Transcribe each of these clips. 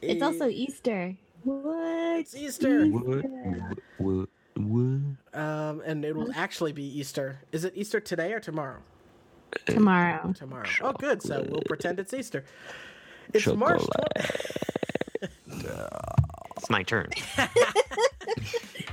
It's also Easter. What? It's Easter. What? What? What? Um, and it will actually be Easter. Is it Easter today or tomorrow? Tomorrow. Tomorrow. Oh, good. So we'll pretend it's Easter. It's March. Chocolate. 20- It's my turn.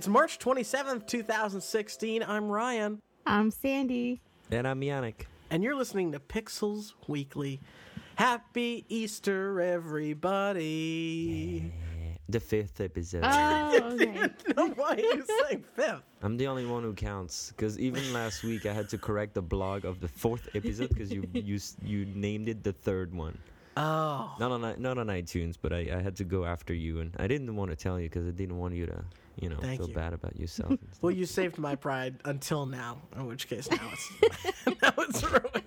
It's March 27th, 2016. I'm Ryan, I'm Sandy. And I'm Yannick. and you're listening to Pixels Weekly. Happy Easter, everybody. The fifth episode. Oh, okay. no, why are you saying fifth? I'm the only one who counts because even last week I had to correct the blog of the fourth episode because you you you named it the third one. Oh. Not on not on iTunes, but I, I had to go after you, and I didn't want to tell you because I didn't want you to you know Thank feel you. bad about yourself. Well, you saved my pride until now, in which case now it's, now it's ruined.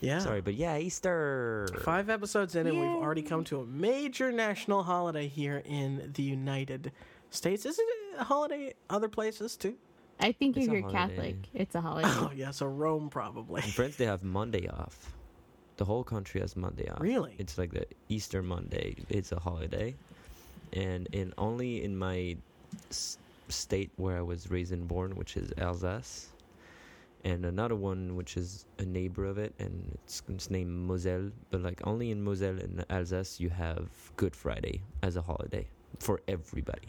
yeah. Sorry, but yeah, Easter. Five episodes in, and we've already come to a major national holiday here in the United States. Isn't it a holiday other places too? I think It's if a you're Catholic, it's a holiday. Oh, yeah, so Rome probably. In France, they have Monday off. The whole country has Monday off. Really? It's like the Easter Monday. It's a holiday, and in only in my s- state where I was raised and born, which is Alsace, and another one which is a neighbor of it, and it's, it's named Moselle. But like only in Moselle and Alsace, you have Good Friday as a holiday for everybody.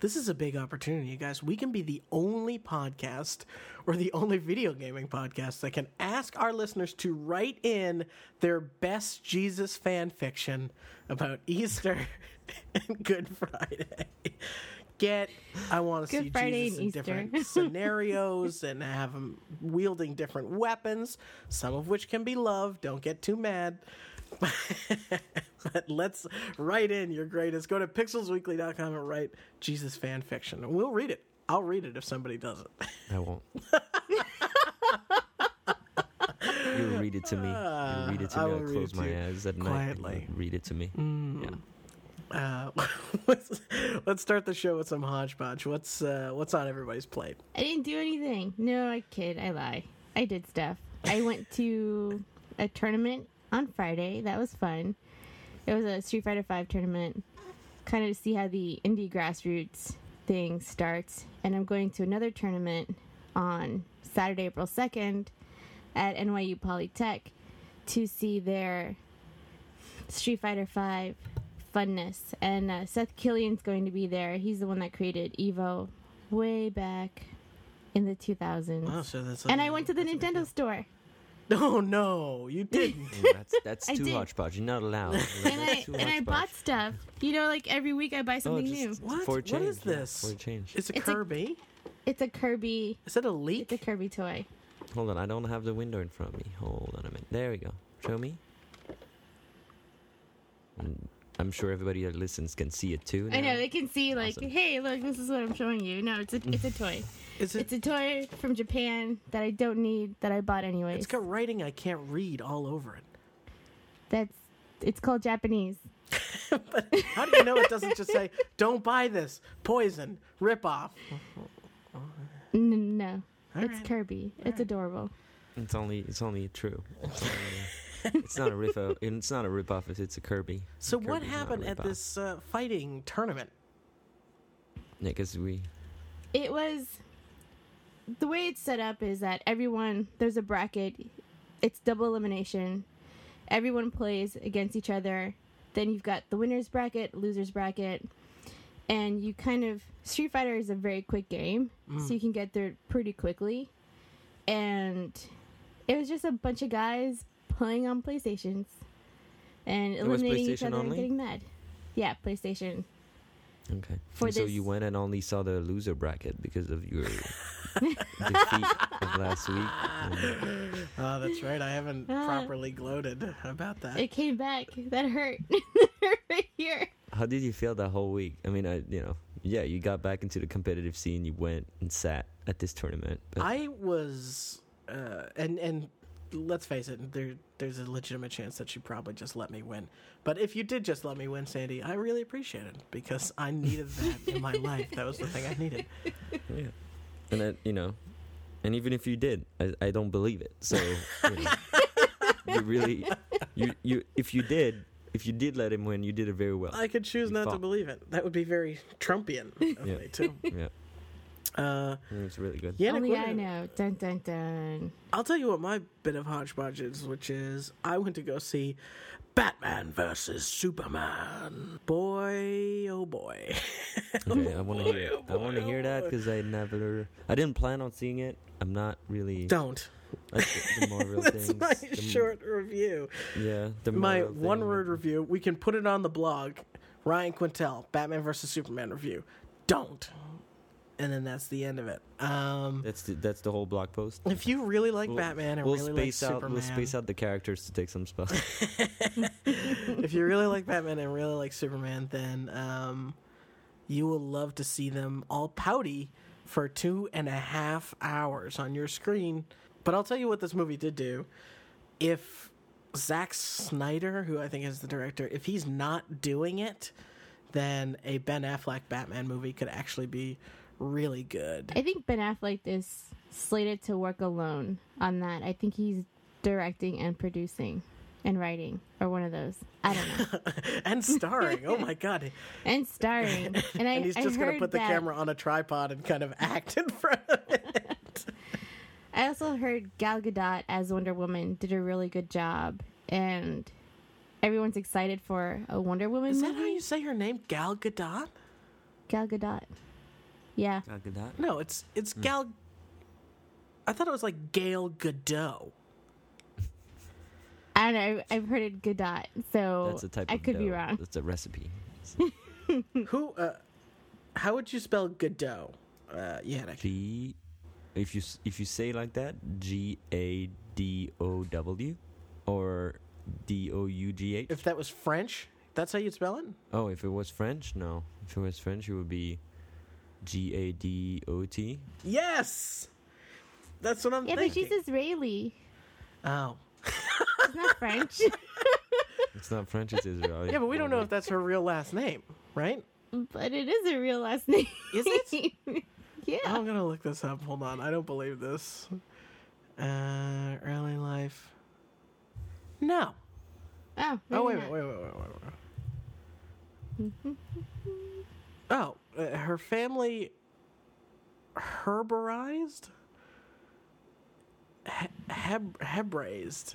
This is a big opportunity, you guys. We can be the only podcast or the only video gaming podcast that can ask our listeners to write in their best Jesus fan fiction about Easter and Good Friday. Get, I want to see Friday Jesus in Easter. different scenarios and have him wielding different weapons, some of which can be love. Don't get too mad. but let's write in your greatest. Go to pixelsweekly.com and write Jesus fan fiction. And we'll read it. I'll read it if somebody does it. I won't. you read it to me. You read it to I me. will I read close my eyes at night. quietly. Read it to me. Mm. Yeah. Uh, let's, let's start the show with some hodgepodge. What's uh, what's on everybody's plate? I didn't do anything. No, I kid. I lie. I did stuff. I went to a tournament on Friday. That was fun. It was a Street Fighter Five tournament, kind of to see how the indie grassroots thing starts. And I'm going to another tournament on Saturday, April second, at NYU Polytech to see their Street Fighter Five funness. And uh, Seth Killian's going to be there. He's the one that created Evo way back in the 2000s. Oh, so that's and I went to the that's a Nintendo store. Oh no, you didn't. Ooh, that's that's I too did. hodgepodge. You're not allowed. And I and I bought stuff. You know, like every week I buy Oh, something new. just What? for a What change. is yeah. For a change. It's a It's a- Kirby. It's a Kirby. Is that a leak? It's a? Kirby toy. Hold on, I don't have the window in front of me. Hold on a minute. There we go. Show me. I'm sure everybody that listens can see it too. I know they can see like, Awesome. hey, look, this is what I'm showing you. No, it's a it's a toy. Is it? It's a toy from Japan that I don't need that I bought anyways. It's got writing I can't read all over it. That's it's called Japanese. but how do you know it doesn't just say "Don't buy this, poison, rip off"? N- no, All it's right. Kirby. It's adorable. It's only it's only true. It's, only, uh, it's not a rip off. It's not a rip off if it's a Kirby. So what Kirby's not happened at this uh, fighting tournament? Yeah, because we It was the way it's set up is that everyone there's a bracket. It's double elimination. Everyone plays against each other. Then you've got the winners bracket, losers bracket, and you kind of Street Fighter is a very quick game, so you can get there pretty quickly. And it was just a bunch of guys playing on PlayStations and was eliminating each other only? and getting mad. Yeah, PlayStation. okay. For And so you went and only saw the loser bracket because of your defeat of last week. And Oh, that's right. I haven't Uh, properly gloated about that. It came back. That hurt. hurt right here. how did you feel that whole week? I mean, I you know, yeah, you got back into the competitive scene. You went and sat at this tournament. But I was, uh, and and let's face it, there there's a legitimate chance that you probably just let me win. But if you did just let me win, Sandy, I really appreciate it because I needed that in my life. That was the thing I needed. yeah, and that you know, and even if you did, I, I don't believe it. So you, know, you really, you you if you did. If you did let him win, you did it very well. I could choose You not to believe it. That would be very Trumpian of Yeah. me too. yeah, Uh, it was really good. yeah, Only Nick, I know. Dun dun dun. I'll tell you what my bit of hodgepodge is, which is I went to go see Batman versus Superman. Boy, oh boy. Okay, I want to hear. Oh, I want to hear oh, that because I never. I didn't plan on seeing it. I'm not really. Don't. Like the, the Marvel That's things. my the- short review. Yeah, the My Marvel thing. one word review. We can put it on the blog. Ryan Quintel, Batman versus Superman review. Don't. And then that's the end of it. Um, That's the, that's the whole blog post. if you really like We'll- Batman and We'll really like out. Superman, We'll space out the characters to take some spells. if you really like Batman and really like Superman, then um, you will love to see them all pouty for two and a half hours on your screen. But I'll tell you what this movie did do. If Zack Snyder, who I think is the director, if he's not doing it, then a Ben Affleck Batman movie could actually be really good. I think Ben Affleck is slated to work alone on that. I think he's directing and producing and writing, or one of those. I don't know. and starring. Oh my god. and starring. And I and he's just going to put the that- camera on a tripod and kind of act in front of it. I also heard Gal Gadot as Wonder Woman did a really good job, and everyone's excited for a Wonder Woman Is that movie. how you say her name? Gal Gadot? Gal Gadot. Yeah, Gal Gadot? No, it's it's Hmm. Gal. I thought it was like Gail Godot. I don't know. I've heard it Godot, so That's a type I of could be dough. wrong. That's a recipe. Who? Uh, how would you spell Godot? Uh, yeah, that- G. If you s- if you say like that, G A D O W, or D O U G H. if that was French, that's how you'd spell it. Oh, if it was French, no. If it was French, it would be G A D O T. Yes, that's what I'm thinking. Yeah, but she's Israeli. Oh, She's not French. It's not French. It's Israeli. yeah, but we don't know if that's her real last name, right? but it is a real last name. Is it? yeah. I'm gonna look this up. Hold on, I don't believe this. Uh, early life. No. Oh, Oh maybe wait, wait, wait, wait, wait, wait. oh, uh, her family herborized, he- heb- Hebraised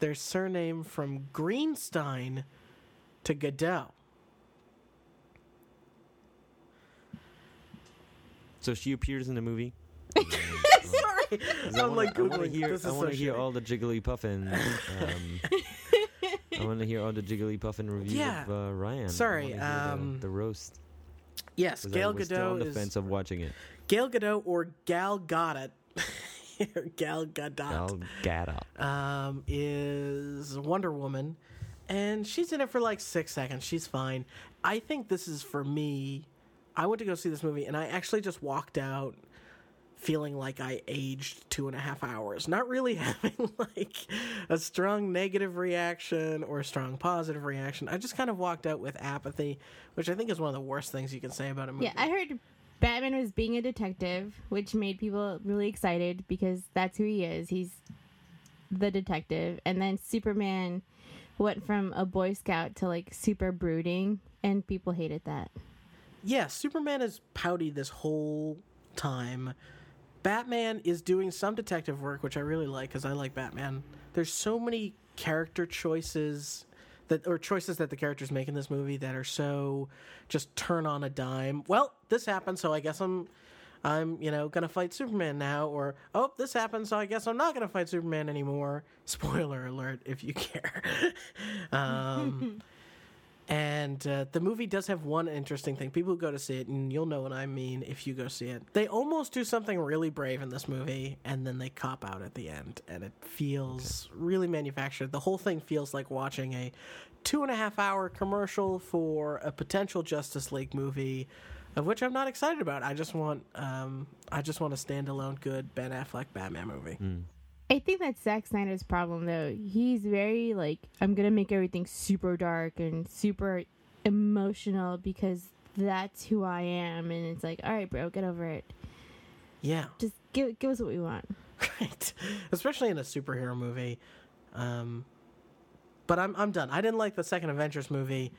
their surname from Greenstein to Godot. So she appears in the movie. Sorry, I I'm wanna- like I wanna hear. I is want so hear all the Jigglypuffin. Um, I want to hear all the Jigglypuffin reviews Yeah. of uh, Ryan. Sorry, wanna the- um, the, roast. Yes, Gail Gadot still on the is fence of watching it. Gail Gadot or Gal Gadot. Gal Gadot. Gal Gadot. um, is Wonder Woman, and she's in it for like six seconds. She's fine. I think this is for me. I went to go see this movie, and I actually just walked out feeling like I aged two and a half hours. Not really having like a strong negative reaction or a strong positive reaction. I just kind of walked out with apathy, which I think is one of the worst things you can say about a movie. Yeah, I heard Batman was being a detective, which made people really excited because that's who he is. He's the detective. And then Superman went from a Boy Scout to like super brooding, and people hated that. yeah, Superman is pouty this whole time. Batman is doing some detective work, which I really like because I like Batman. There's so many character choices that, or choices that the characters make in this movie that are so just turn on a dime. Well, this happened, so I guess I'm, I'm, you know, gonna fight Superman now. Or oh, this happened, so I guess I'm not gonna fight Superman anymore. Spoiler alert, if you care. um, And uh, the movie does have one interesting thing. People who go to see it, and you'll know what I mean if you go see it, they almost do something really brave in this movie, and then they cop out at the end, and it feels really manufactured. The whole thing feels like watching a two and a half hour commercial for a potential Justice League movie, of which I'm not excited about. I just want, um, I just want a standalone good Ben Affleck Batman movie. I think that's Zack Snyder's problem, though. He's very like, I'm gonna make everything super dark and super emotional because that's who I am, and it's like, all right, bro, get over it. Yeah. Just give give us what we want. right especially in a superhero movie um but i'm i'm done i didn't like the second avengers movie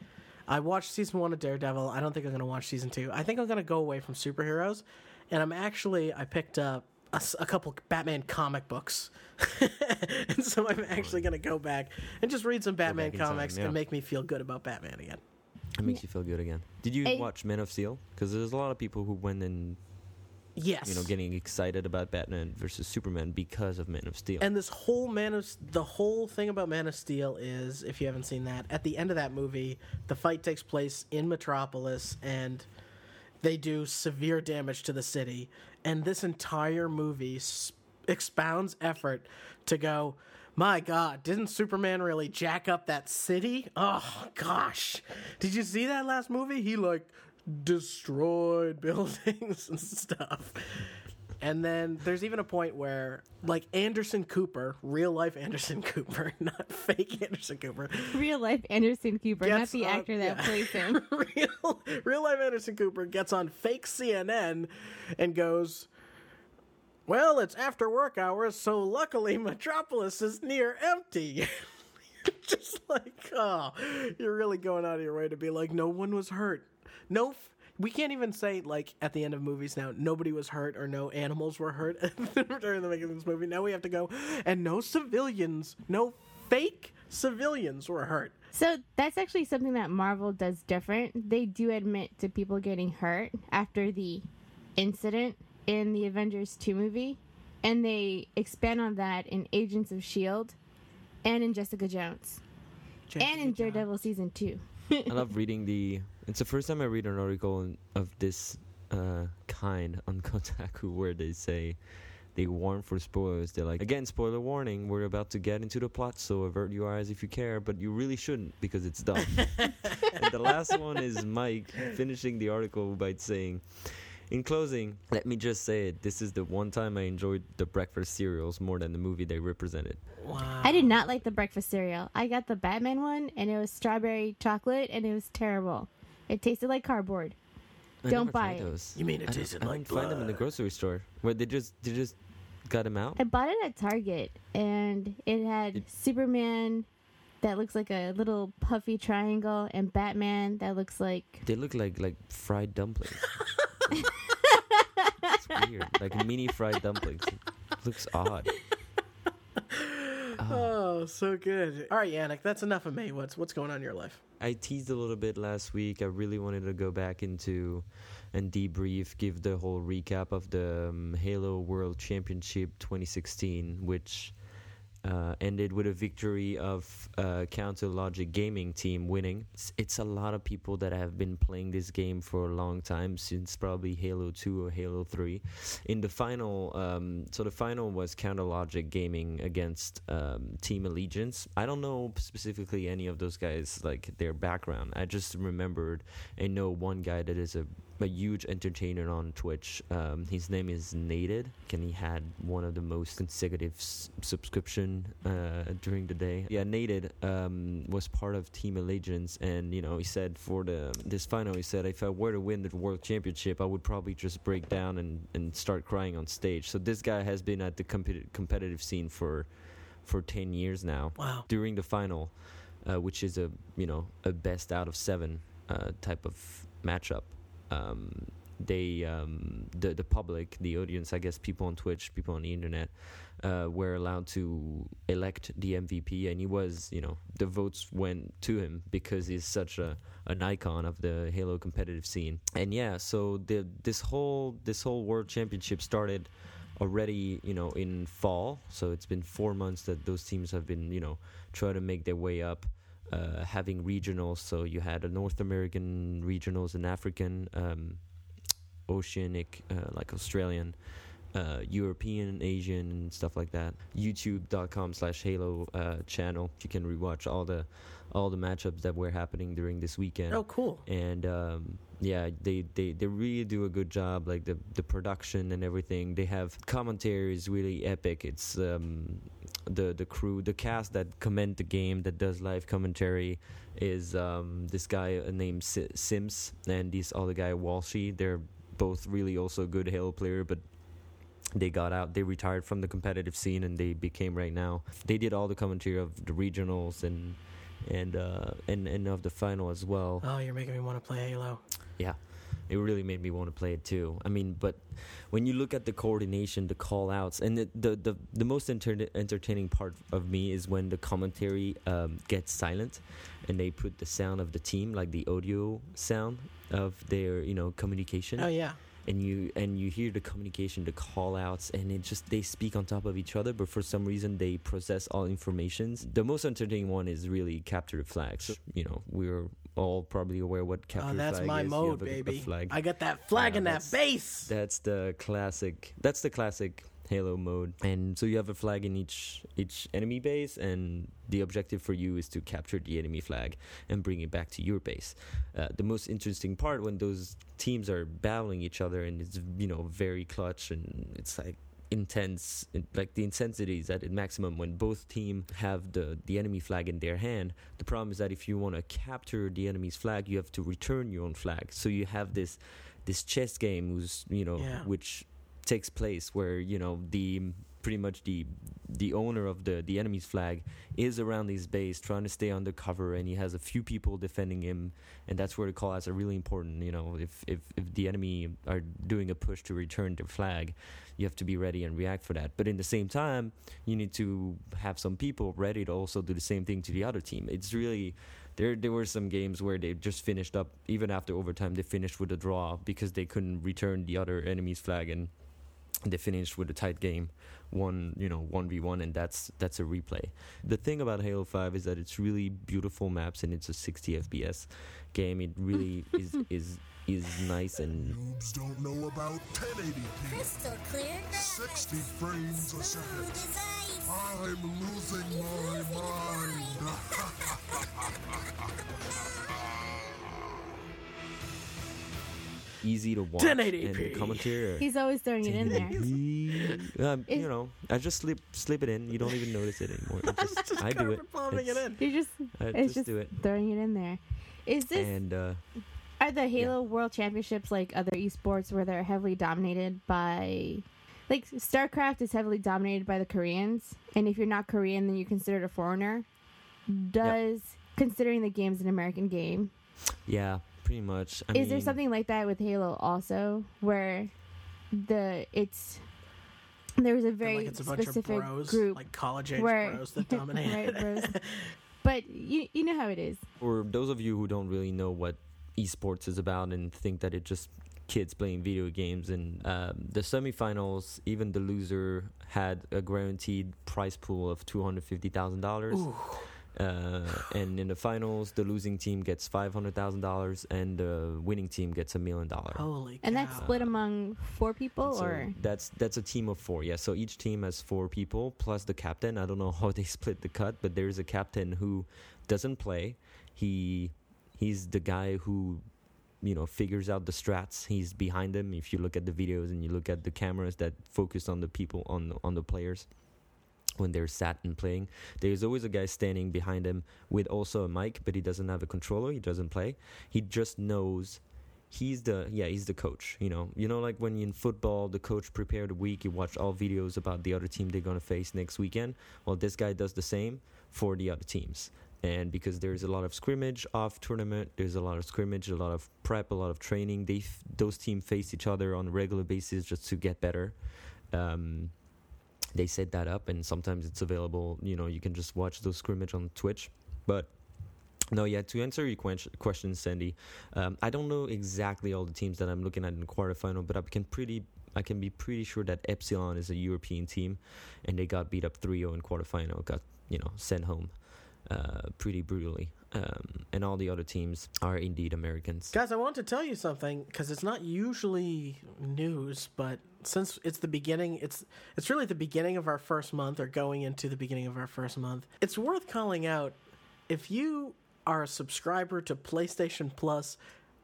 i watched season 1 of daredevil i don't think i'm going to watch season 2 i think i'm going to go away from superheroes and i'm actually i picked up a, s- a couple batman comic books and so i'm actually going to go back and just read some batman back in time, comics yeah. and make me feel good about batman again It makes you feel good again. Did you Hey. watch Man of Steel? Because there's a lot of people who went and yes you know getting excited about Batman versus Superman because of Man of Steel. And this whole Man of the whole thing about Man of Steel is, if you haven't seen that, at the end of that movie, the fight takes place in Metropolis, and they do severe damage to the city. And this entire movie expounds effort to go. My God, didn't Superman really jack up that city? Oh gosh, did you see that last movie? He like destroyed buildings and stuff. And then there's even a point where, like Anderson Cooper, real life Anderson Cooper, not fake Anderson Cooper, Real life Anderson Cooper, not Gets the on- actor that yeah. plays him. real, real life Anderson Cooper gets on fake CNN and goes, Well, it's after work hours, so luckily Metropolis is near empty. Just like, oh, you're really going out of your way to be like, no one was hurt. No, f- we can't even say, like, at the end of movies now, nobody was hurt or no animals were hurt during the making of this movie. Now we have to go, and no civilians, no fake civilians were hurt. So that's actually something that Marvel does different. They do admit to people getting hurt after the incident in the Avengers 2 movie, and they expand on that in Agents of S.H.I.E.L.D. And in Jessica Jones, and in Jessica Daredevil Season 2. I love reading the. It's the first time I read an article in- of this uh, kind on Kotaku where they say they warn for spoilers. They're like, again, spoiler warning. We're about to get into the plot, so avert your eyes if you care, but you really shouldn't because it's dumb. and the last one is Mike finishing the article by saying. In closing, let me just say it. This is the one time I enjoyed the breakfast cereals more than the movie they represented. Wow. I did not like the breakfast cereal. I got the Batman one, and it was strawberry chocolate, and it was terrible. It tasted like cardboard. I Don't never buy tried it. those. You mean it I don't- tasted I like don't find them in the blood. grocery store. Where they just they just got them out. I bought it at Target, and it had It- Superman that looks like a little puffy triangle, and Batman that looks like They look like like fried dumplings. it's weird, like mini fried dumplings. It looks odd. Oh, so good. All right, Yannick, that's enough of me. What's what's going on in your life? I teased a little bit last week. I really wanted to go back into and debrief, give the whole recap of the um, Halo World Championship 2016, which uh, ended with a victory of uh, Counter Logic Gaming team winning. It's, it's a lot of people that have been playing this game for a long time, since probably Halo 2 or Halo 3. In the final, um, so the final was Counter Logic Gaming against um, Team Allegiance. I don't know specifically any of those guys, like their background. I just remembered and know one guy that is a a huge entertainer on Twitch. Um, his name is Naded, and he had one of the most consecutive s- subscription uh, during the day. Yeah, Naded um, was part of Team Allegiance, and you know he said for the this final, he said if I were to win the world championship, I would probably just break down and, and start crying on stage. So this guy has been at the competi- competitive scene for for ten years now Wow. during the final, uh, which is a you know a best out of seven uh, type of matchup. Um, they um, the the public, the audience, I guess, people on Twitch, people on the internet, uh, were allowed to elect the MVP, and he was you know the votes went to him because he's such a an icon of the Halo competitive scene. And yeah, so the this whole this whole World Championship started already you know in fall. So it's been four months that those teams have been you know trying to make their way up uh, having regionals. So you had a North American regionals and African, um, Oceanic, uh, like Australian, uh, European, Asian, and stuff like that. YouTube.com slash Halo uh, channel. You can rewatch all the all the matchups that were happening during this weekend. Oh, cool. And um, yeah, they, they, they really do a good job. Like the the production and everything. They have commentary is really epic. It's um, the the crew, the cast that comment the game, that does live commentary, is um, this guy named Si- Sims and this other guy Walshy. They're both really also good Halo player, but they got out they retired from the competitive scene and they became right now they did all the commentary of the regionals and and uh and and of the final as well Oh, you're making me want to play Halo. yeah it really made me want to play it too. I mean but when you look at the coordination the call outs and the the the, the most enter- entertaining part of me is when the commentary um, gets silent and they put the sound of the team like the audio sound of their you know communication. Oh, yeah. and you and you hear the communication the call outs and it just they speak on top of each other but for some reason they process all informations. The most entertaining one is really capture the flags. You know we're all probably aware what capture Oh, that's flag my is. Mode, a- a flag. I got that flag Yeah, in that base. that's the classic that's the classic halo mode and so you have a flag in each each enemy base and the objective for you is to capture the enemy flag and bring it back to your base uh, the most interesting part when those teams are battling each other and it's you know very clutch and it's like intense like the intensity is at maximum when both team have the the enemy flag in their hand the problem is that if you want to capture the enemy's flag you have to return your own flag so you have this this chess game who's you know Yeah. which takes place where you know the pretty much the the owner of the the enemy's flag is around his base trying to stay undercover and he has a few people defending him and that's where the call outs are really important you know if if if the enemy are doing a push to return their flag you have to be ready and react for that. But in the same time you need to have some people ready to also do the same thing to the other team. It's really there there were some games where they just finished up even after overtime they finished with a draw because they couldn't return the other enemy's flag and they finished with a tight game one you know 1v1 and that's that's a replay the thing about halo 5 is that it's really beautiful maps and it's a 60 fps game it really is is is nice and Noobs don't know about 1080p. Crystal clear. 60 frames a second. Smooth. I'm losing my mind. easy to watch 1080p. and the commentary are- He's always throwing it in there. um, you know i just slip slip it in you don't even notice it anymore It just, Just i do it carpet bombing it in. You're just i it's just, just do it throwing it in there. Is this and uh are the Halo World Championships like other esports where they're heavily dominated by like StarCraft is heavily dominated by the Koreans, and if you're not Korean, then you're considered a foreigner. Does considering the game's an American game, yeah pretty much I is there something like that with Halo also, where the it's there's a very like it's a bunch specific of bros, group like college age where- bros that dominate. right, bros. But you you know how it is. for those of you who don't really know what esports is about and think that it just kids playing video games and um, the semifinals even the loser had a guaranteed prize pool of $250000 uh, and in the finals the losing team gets $500000 and the winning team gets a million dollars Holy Cow. And that's cow. split among four people, so or that's that's a team of four. Yeah. So each team has four people plus the captain. I don't know how they split the cut, but there's a captain who doesn't play. He he's the guy who you know figures out the strats. He's behind them. If you look at the videos and you look at the cameras that focus on the people on on the players when they're sat and playing. There's always a guy standing behind him with also a mic, but he doesn't have a controller. He doesn't play. He just knows he's the yeah he's the coach you know you know like when in football the coach prepared a week you watch all videos about the other team they're going to face next weekend well this guy does the same for the other teams and because there's a lot of scrimmage off tournament there's a lot of scrimmage a lot of prep a lot of training they those teams face each other on a regular basis just to get better um, they set that up and sometimes it's available you know you can just watch those scrimmage on twitch but no, yeah. To answer your question, Sandy, um, I don't know exactly all the teams that I'm looking at in the quarterfinal, but I can pretty, I can be pretty sure that Epsilon is a European team, and they got beat up 3-0 in quarterfinal, got you know sent home. Uh, pretty brutally. Um, and all the other teams are indeed Americans. Guys, I want to tell you something because it's not usually news, but since it's the beginning, it's it's really the beginning of our first month or going into the beginning of our first month. It's worth calling out if you are a subscriber to PlayStation Plus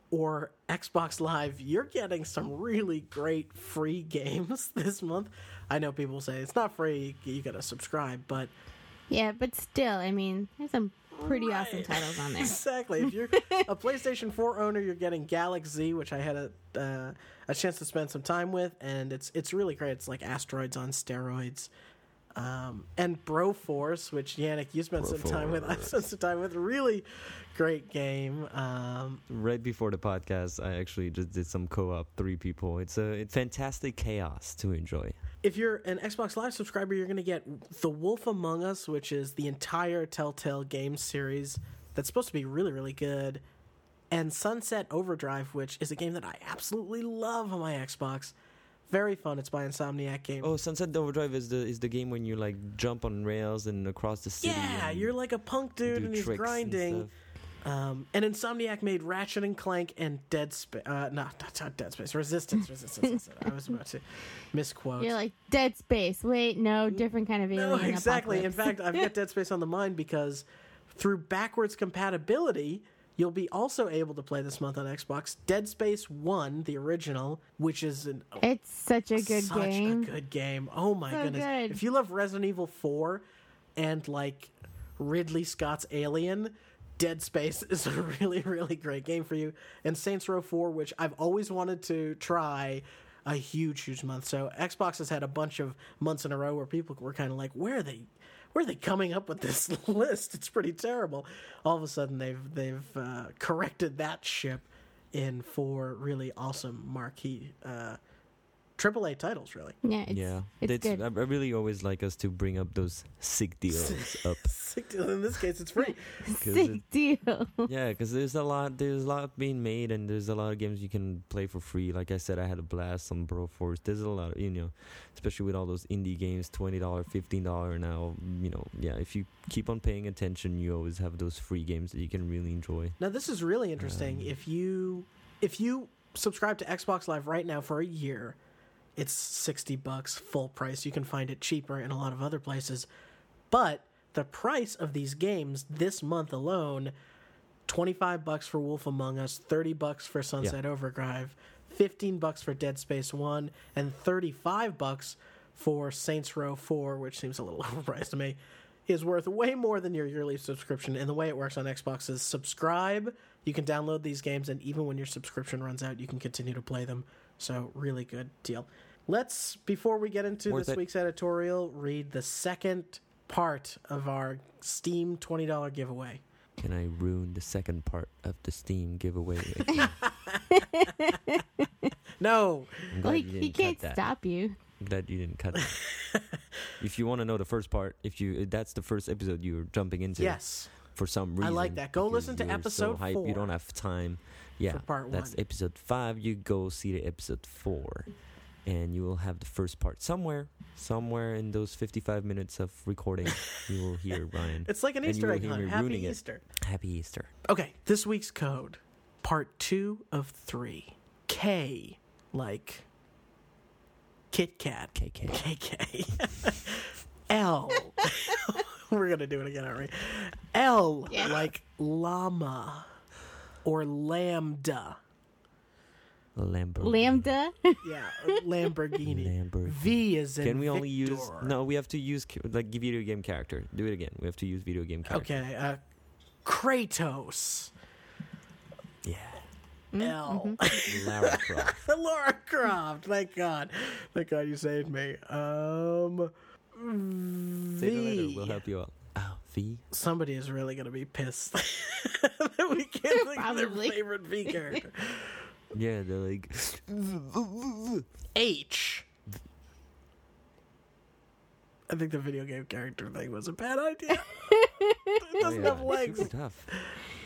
or Xbox Live, you're getting some really great free games this month. I know people say it's not free, you got to subscribe, but Yeah, but still, I mean, there's some pretty awesome titles on there. Exactly. If you're a PlayStation 4 owner, you're getting Galak-Z, which I had a uh, a chance to spend some time with, and it's it's really great. It's like asteroids on steroids. Um, and Broforce, which Yannick you spent some time with, I spent some time with. Really great game. Um, Right before the podcast, I actually just did some co-op, three people. It's a it's fantastic chaos to enjoy. If you're an Xbox Live subscriber, you're going to get The Wolf Among Us, which is the entire Telltale game series that's supposed to be really, really good, and Sunset Overdrive, which is a game that I absolutely love on my Xbox. Very fun. It's by Insomniac Games. Oh, Sunset Overdrive is the is the game when you like jump on rails and across the city. yeah, you're like a punk dude and he's and grinding. stuff. Um, and Insomniac made Ratchet and Clank and Dead Space. Uh, no, not, not Dead Space. Resistance. Resistance. I was about to misquote. You're like Dead Space. Wait, no, different kind of alien. No, exactly. In fact, I've got Dead Space on the mind because through backwards compatibility, you'll be also able to play this month on Xbox Dead Space 1, the original, which is an it's such a good game. such game. a good game. Oh my So goodness. good. If you love Resident Evil 4 and like Ridley Scott's Alien, Dead Space is a really, really great game for you. And Saints Row 4, which I've always wanted to try, a huge, huge month. So Xbox has had a bunch of months in a row where people were kind of like, where are they? Where are they coming up with this list? It's pretty terrible. All of a sudden, they've they've uh, corrected that ship in four really awesome marquee uh, AAA titles. Really, Yeah, it's, yeah, it's That's- good. I I really always like us to bring up those sick deals up. Sick deal. In this case, it's free. Sick it- deal. yeah, because there's a lot, there's a lot being made, and there's a lot of games you can play for free. Like I said, I had a blast on Broforce. There's a lot, of, you know, especially with all those indie games, twenty dollar, fifteen dollar now. You know, yeah, if you keep on paying attention, you always have those free games that you can really enjoy. Now this is really interesting. Um, if you if you subscribe to Xbox Live right now for a year, it's sixty bucks full price. You can find it cheaper in a lot of other places, but the price of these games this month alone 25 bucks for Wolf Among Us, 30 bucks for Sunset Overdrive, 15 bucks for Dead Space 1, and 35 bucks for Saints Row 4, which seems a little overpriced to me, is worth way more than your yearly subscription. And the way it works on Xbox is subscribe, you can download these games, and even when your subscription runs out, you can continue to play them. So, really good deal. Let's, before we get into Worth this it. week's editorial, read the second part of our Steam $20 giveaway. Can I ruin the second part of the Steam giveaway? No, I'm glad Well, he, you didn't can't that. stop you. I'm glad you didn't cut that. if you want to know the first part, if you that's the first episode you're jumping into. yes. For some reason. I like that. Go because listen to you're so episode hyped, four You don't have time. Yeah. part that's one. episode five. You go see the episode four, and you will have the first part somewhere. Somewhere in those 55 minutes of recording, you will hear Ryan. It's like an And Easter will egg hunt. Happy ruining it. Easter. Happy Easter. Okay, this week's code, part two of three. K, like Kit Kat. KK. KK. L. We're gonna do it again, aren't we? L, Yeah. like llama or lambda. Lamborghini. Lambda. Yeah, Lamborghini. Lamborghini. V is in Can we only use? No, we have to use ca- like video game character. Do it again. We have to use video game character. Okay, uh, Kratos. Yeah. L. Lara Croft. Laura Croft. Thank God. Thank God you saved me. Um, Say the letter. V. We'll help you out. V. Somebody is really going to be pissed that we can't think of their Probably. favorite V character. Yeah, they're like. H. I think the video game character thing was a bad idea. it doesn't yeah. have legs. Super tough.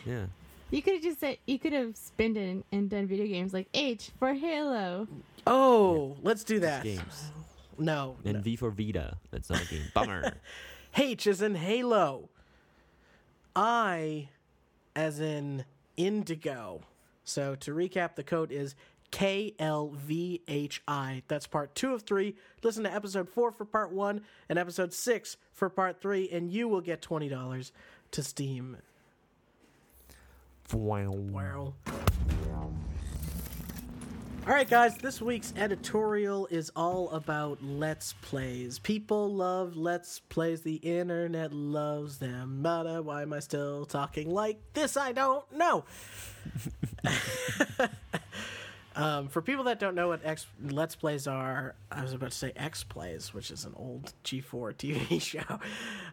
Yeah. You could have just said you could have spinned it and, and done video games like H for Halo. Oh, let's do that. Games. No. And no. V for Vita. That's not a game. Bummer. H is in Halo. I, as in indigo. So to recap, the code is KLVHI. That's part two of three. Listen to episode four for part one and episode six for part three, and you will get $20 to Steam. Wow. All right, guys, this week's editorial is all about Let's Plays. People love Let's Plays. The internet loves them. Uh, why am I still talking like this? I don't know. um, for people that don't know what X Let's Plays are, I was about to say X Plays, which is an old G4 TV show.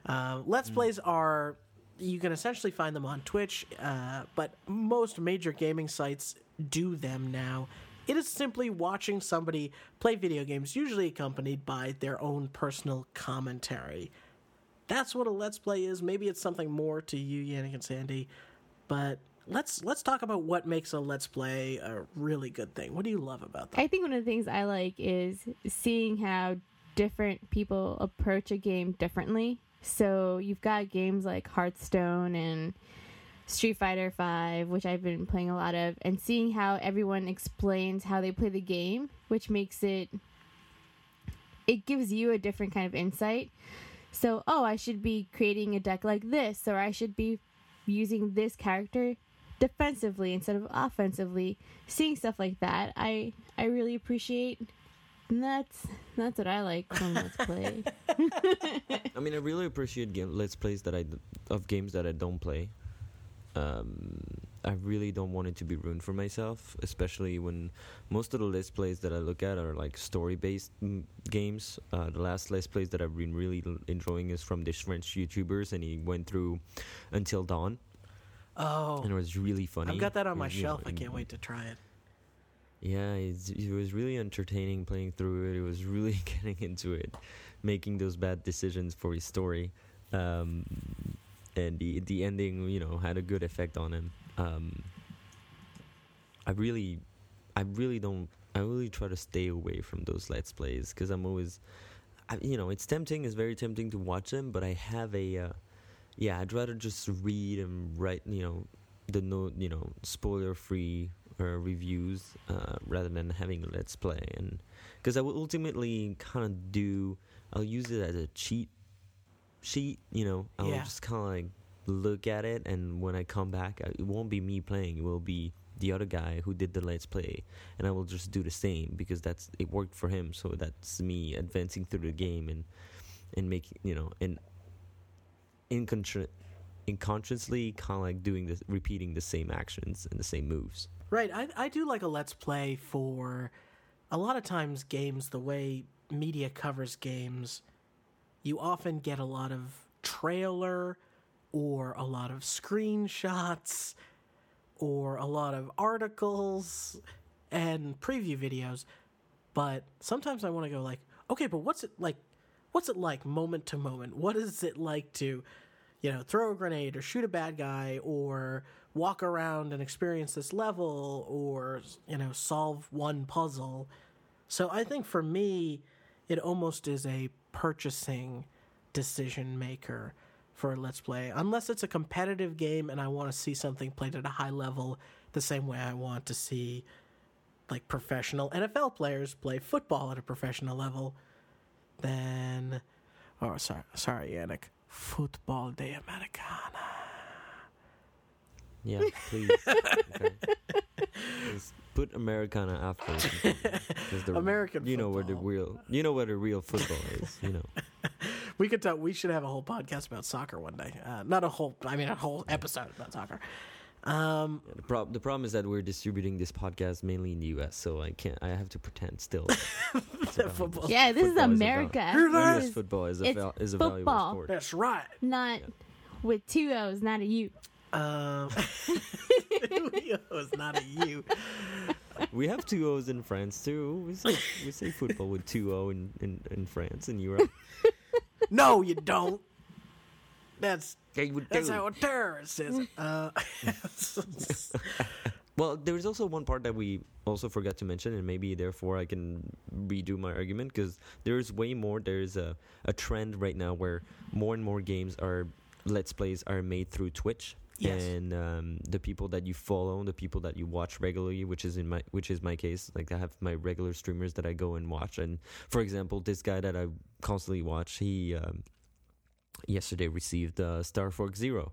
Um, Let's Plays are you can essentially find them on Twitch, uh, but most major gaming sites do them now. It is simply watching somebody play video games, usually accompanied by their own personal commentary. That's what a let's play is. Maybe it's something more to you, Yannick and Sandy, but let's let's talk about what makes a let's play a really good thing. What do you love about that? I think one of the things I like is seeing how different people approach a game differently. So you've got games like Hearthstone and Street Fighter Five, which I've been playing a lot of, and seeing how everyone explains how they play the game, which makes it it gives you a different kind of insight. So, oh, I should be creating a deck like this, or I should be using this character defensively instead of offensively. Seeing stuff like that, I I really appreciate. And that's that's what I like from Let's Play. I mean, I really appreciate game, let's plays that I of games that I don't play. Um, I really don't want it to be ruined for myself, especially when most of the let's plays that I look at are like story-based mm, games. Uh, the last let's plays that I've been really l- enjoying is from this French YouTubers, and he went through Until Dawn, Oh, and it was really funny. I've got that on my was, you know, shelf. I can't wait to try it. Yeah, it's, it was really entertaining playing through it. It was really getting into it, making those bad decisions for his story, um, and the the ending, you know, had a good effect on him. Um, I really, I really don't. I really try to stay away from those let's plays because I'm always, I, you know, it's tempting. It's very tempting to watch them, but I have a, uh, yeah, I'd rather just read and write, you know, the no, you know, spoiler free uh, reviews uh, rather than having a let's play and because I will ultimately kind of do I'll use it as a cheat sheet you know I'll Yeah. just kind of like look at it and when I come back it won't be me playing it will be the other guy who did the let's play and I will just do the same because that's it worked for him so that's me advancing through the game and and making you know and unconsciously kind of like doing this repeating the same actions and the same moves Right. I, I do like a let's play for a lot of times games, the way media covers games, you often get a lot of trailer or a lot of screenshots or a lot of articles and preview videos. But sometimes I want to go like, okay, but what's it like? What's it like moment to moment? What is it like to, you know, throw a grenade or shoot a bad guy or walk around and experience this level or, you know, solve one puzzle? So I think for me, it almost is a purchasing decision maker for a Let's Play. Unless it's a competitive game and I want to see something played at a high level, the same way I want to see like professional NFL players play football at a professional level, then oh sorry sorry Yannick. Football de Americana. Yeah, please. okay. Just put Americana after. it, 'cause the- American You know where the football. real. You know where the real football is. You know. We could talk. We should have a whole podcast about soccer one day. Uh, not a whole. I mean, a whole episode about soccer. Um, The, prob- the problem is that we're distributing this podcast mainly in the U.S., so I can't. I have to pretend still. football. yeah, this is Football is America. Hear that? This U.S. football is a it's val- is a valuable sport. That's right. not with two O's, not a U. Um, it was not a you. We have two O's in France too. We say, we say football with two O in, in, in France and Europe. No, you don't. That's They would that's do. how a terrorist is. Uh, Well, there's also one part that we also forgot to mention, and maybe therefore I can redo my argument because there's way more. There's a, a trend right now where more and more games are let's plays are made through Twitch. Yes. And um, the people that you follow, the people that you watch regularly, which is in my which is my case. Like I have my regular streamers that I go and watch. And for example, this guy that I constantly watch, he um, yesterday received uh, Star Fox Zero,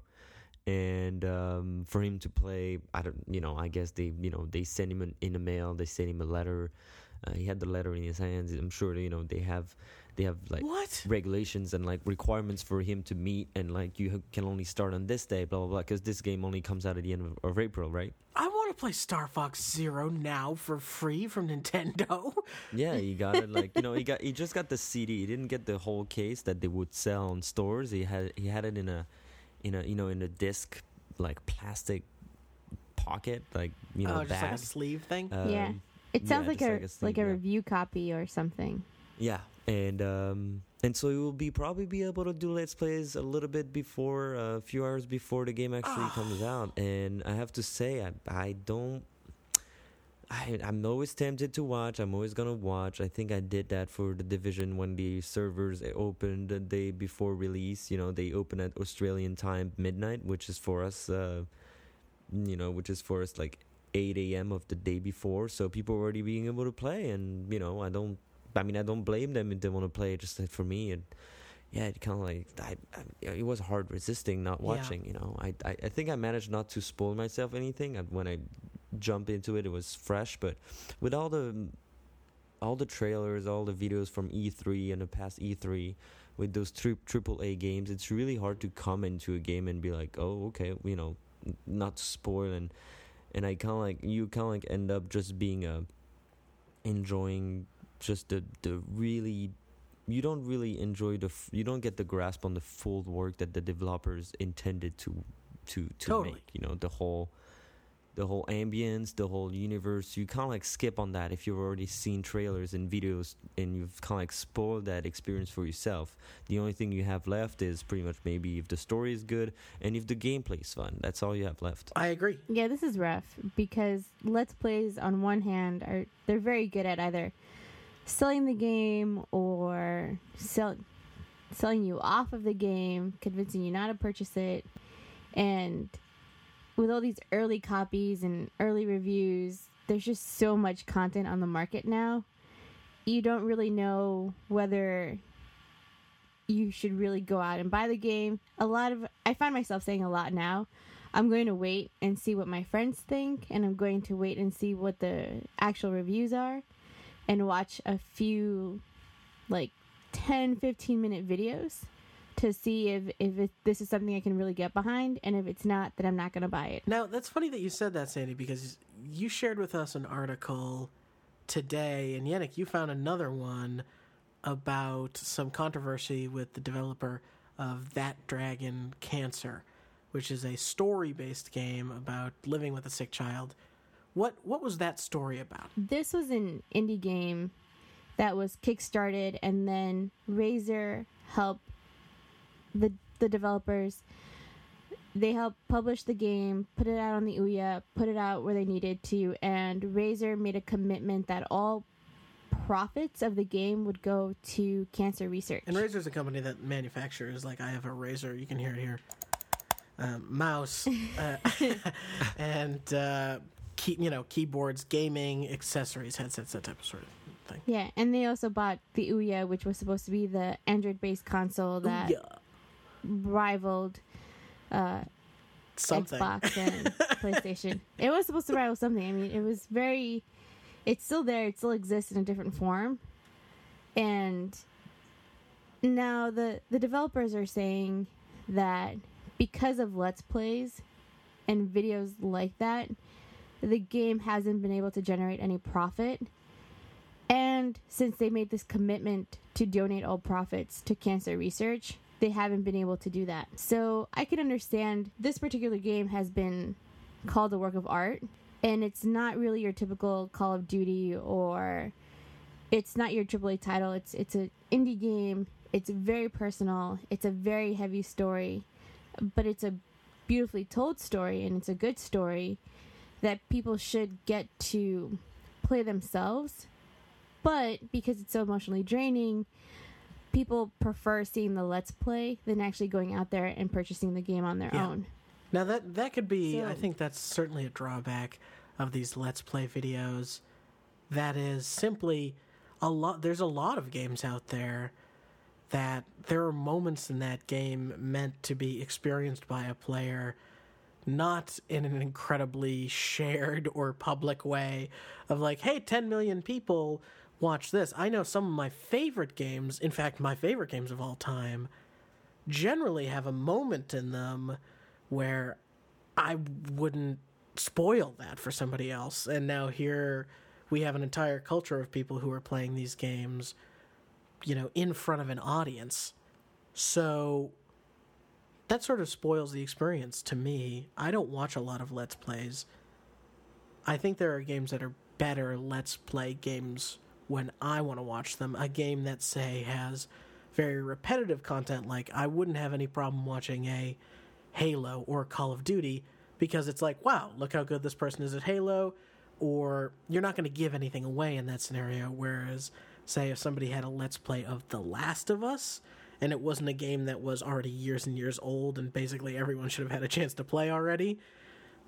and um, for him to play, I don't, you know, I guess they, you know, they send him an, in a mail, they send him a letter. Uh, he had the letter in his hands. I'm sure, you know, they have, they have like What? regulations and like requirements for him to meet, and like you can only start on this day, blah blah blah, because this game only comes out at the end of, of April, right? I want to play Star Fox Zero now for free from Nintendo. Yeah, he got it. Like you know, he got he just got the CD. He didn't get the whole case that they would sell in stores. He had he had it in a, in a you know in a disc like plastic pocket, like you know oh, just like a sleeve thing. Yeah. Um, It sounds yeah, like a like a like a yeah. review copy or something. Yeah, and um, and so you will be probably be able to do let's plays a little bit before uh, a few hours before the game actually comes out. And I have to say, I I don't. I, I'm always tempted to watch. I'm always gonna watch. I think I did that for the division when the servers opened the day before release. You know, they open at Australian time midnight, which is for us. Uh, you know, which is for us like 8 a.m. of the day before. So people were already being able to play, and you know, I don't. I mean, I don't blame them if they want to play. Just that for me, and yeah, it kind of like I, I, it was hard resisting not Yeah. watching. You know, I, I, I think I managed not to spoil myself anything. And when I jump into it, it was fresh. But with all the all the trailers, all the videos from E3 and the past E3, with those tri- triple A games, it's really hard to come into a game and be like, oh, okay, you know, not to spoil and and I kind of like you kind of like end up just being a enjoying just the the really you don't really enjoy the f- you don't get the grasp on the full work that the developers intended to to to Totally. make you know the whole the whole ambience the whole universe you kind of like skip on that if you've already seen trailers and videos and you've kind of like spoiled that experience for yourself the only thing you have left is pretty much maybe if the story is good and if the gameplay is fun that's all you have left I agree. Yeah, this is rough because Let's Plays on one hand are they're very good at either selling the game or sell, selling you off of the game, convincing you not to purchase it. And with all these early copies and early reviews, there's just so much content on the market now. You don't really know whether you should really go out and buy the game. A lot of I find myself saying a lot now. I'm going to wait and see what my friends think, and I'm going to wait and see what the actual reviews are, and watch a few like 10, 15 minute videos to see if, if it, this is something I can really get behind, and if it's not, then I'm not going to buy it. Now that's funny that you said that, Sandy, because you shared with us an article today, and Yannick, you found another one about some controversy with the developer of That Dragon Cancer, which is a story-based game about living with a sick child. What what was that story about? This was an indie game that was kickstarted, and then Razer helped the the developers. They helped publish the game, put it out on the Ouya, put it out where they needed to, and Razer made a commitment that all profits of the game would go to cancer research. And Razer's a company that manufactures, like I have a Razer, you can hear it here, um, mouse, uh, and uh, key, you know, keyboards, gaming, accessories, headsets, that type of sort of thing. yeah, and they also bought the Ouya, which was supposed to be the Android-based console that yeah, rivaled uh, something. Xbox and PlayStation. It was supposed to rival something. I mean, it was very. It's still there. It still exists in a different form, and now the the developers are saying that because of Let's Plays and videos like that, the game hasn't been able to generate any profit. And since they made this commitment to donate all profits to cancer research, they haven't been able to do that. So I can understand this particular game has been called a work of art, and it's not really your typical Call of Duty or it's not your AAA title. It's it's an indie game. It's very personal. It's a very heavy story, but it's a beautifully told story, and it's a good story that people should get to play themselves. But because it's so emotionally draining, people prefer seeing the let's play than actually going out there and purchasing the game on their Yeah. own. Now that that could be I think that's certainly a drawback of these let's play videos. That is simply a lot there's a lot of games out there that there are moments in that game meant to be experienced by a player not in an incredibly shared or public way of like hey 10 million people watch this. I know some of my favorite games, in fact my favorite games of all time generally have a moment in them where I wouldn't spoil that for somebody else. And now here we have an entire culture of people who are playing these games, you know, in front of an audience. So that sort of spoils the experience to me. I don't watch a lot of Let's Plays. I think there are games that are better Let's Play games when I want to watch them. A game that, say, has very repetitive content, like I wouldn't have any problem watching a Halo or Call of Duty because it's like, wow, look how good this person is at Halo. Or you're not going to give anything away in that scenario. Whereas, say, if somebody had a Let's Play of The Last of Us and it wasn't a game that was already years and years old and basically everyone should have had a chance to play already,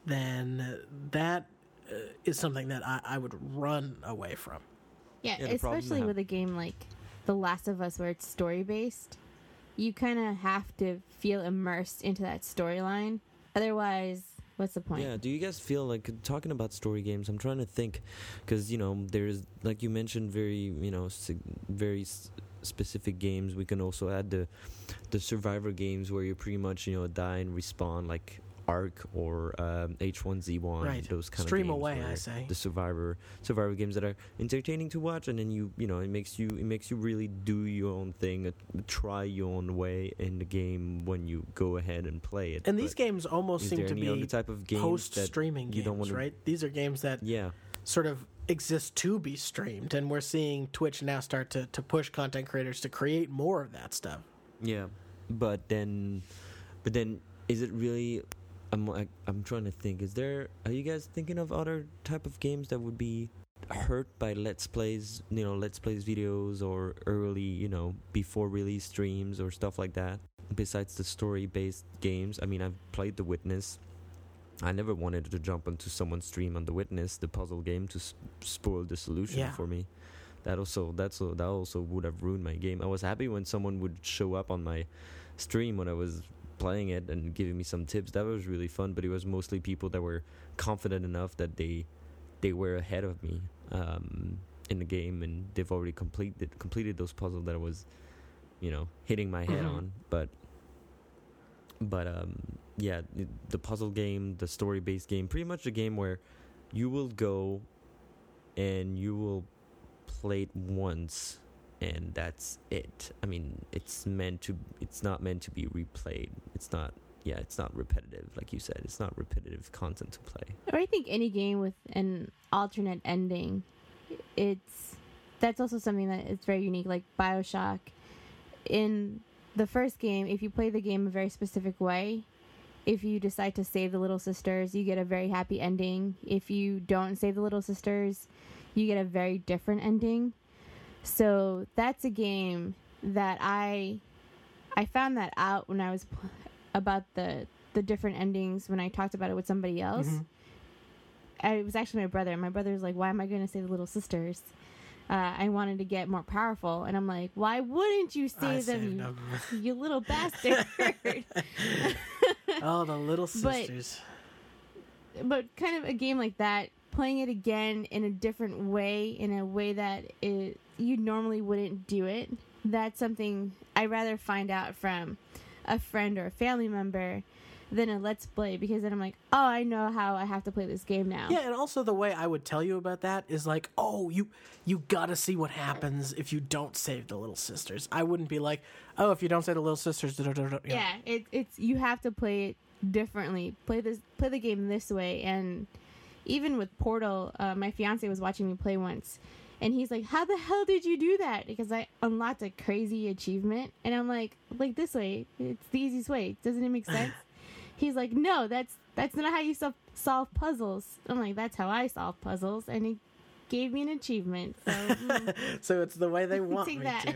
then that uh, is something that I, I would run away from. Yeah, Yeah, especially with a game like The Last of Us where it's story based. You kind of have to feel immersed into that storyline. Otherwise, what's the point? Yeah, do you guys feel like talking about story games? I'm trying to think because you know there's like you mentioned very you know sig- very s- specific games. We can also add the the survivor games where you pretty much you know die and respawn like Ark or um, H1Z1. Right. Those kind Stream of games away, I say. The survivor survivor games that are entertaining to watch, and then you you know it makes you it makes you really do your own thing, uh, try your own way in the game when you go ahead and play it. And these games almost seem to be type of games post streaming you games, don't wanna- right? These are games that yeah. sort of exist to be streamed, and we're seeing Twitch now start to, to push content creators to create more of that stuff. Yeah, but then, but then, is it really? I'm like, I'm trying to think. Is there? Are you guys thinking of other type of games that would be hurt by let's plays? You know, let's plays videos or early, you know, before release streams or stuff like that. Besides the story-based games, I mean, I've played The Witness. I never wanted to jump onto someone's stream on The Witness, the puzzle game, to s- spoil the solution Yeah. for me. That also that's a, that also would have ruined my game. I was happy when someone would show up on my stream when I was playing it and giving me some tips. That was really fun, but it was mostly people that were confident enough that they they were ahead of me um, in the game and they've already completed completed those puzzles that I was, you know, hitting my head Mhm. on. But but um, yeah, the- puzzle game, the story based game, pretty much a game where you will go and you will play it once and that's it. I mean, it's meant to it's not meant to be replayed. It's not yeah, it's not repetitive like you said. It's not repetitive content to play. Or I think any game with an alternate ending, it's that's also something that is very unique. Like Bioshock, in the first game, if you play the game a very specific way, if you decide to save the little sisters, you get a very happy ending. If you don't save the little sisters, you get a very different ending. So that's a game that I I found that out when I was pl- about the the different endings when I talked about it with somebody else. Mhm. I, it was actually my brother. My brother was like, "Why am I going to save the little sisters?" Uh, I wanted to get more powerful, and I'm like, "Why wouldn't you save them, saved you, them. you little bastard?" oh, the little But- sisters. but kind of a game like that, playing it again in a different way, in a way that it, you normally wouldn't do it. That's something I'd rather find out from a friend or a family member than a let's play because then I'm like, oh, I know how I have to play this game now. Yeah, and also the way I would tell you about that is like, oh, you you gotta see what happens if you don't save the little sisters. I wouldn't be like, oh, if you don't save the little sisters, you know. yeah it, it's you have to play it differently play this play the game this way and even with portal uh, my fiance was watching me play once and he's like how the hell did you do that because i unlocked a crazy achievement and i'm like like this way it's the easiest way doesn't it make sense he's like no that's that's not how you solve, solve puzzles i'm like that's how i solve puzzles and he gave me an achievement so mm. so it's the way they want Take me that. to.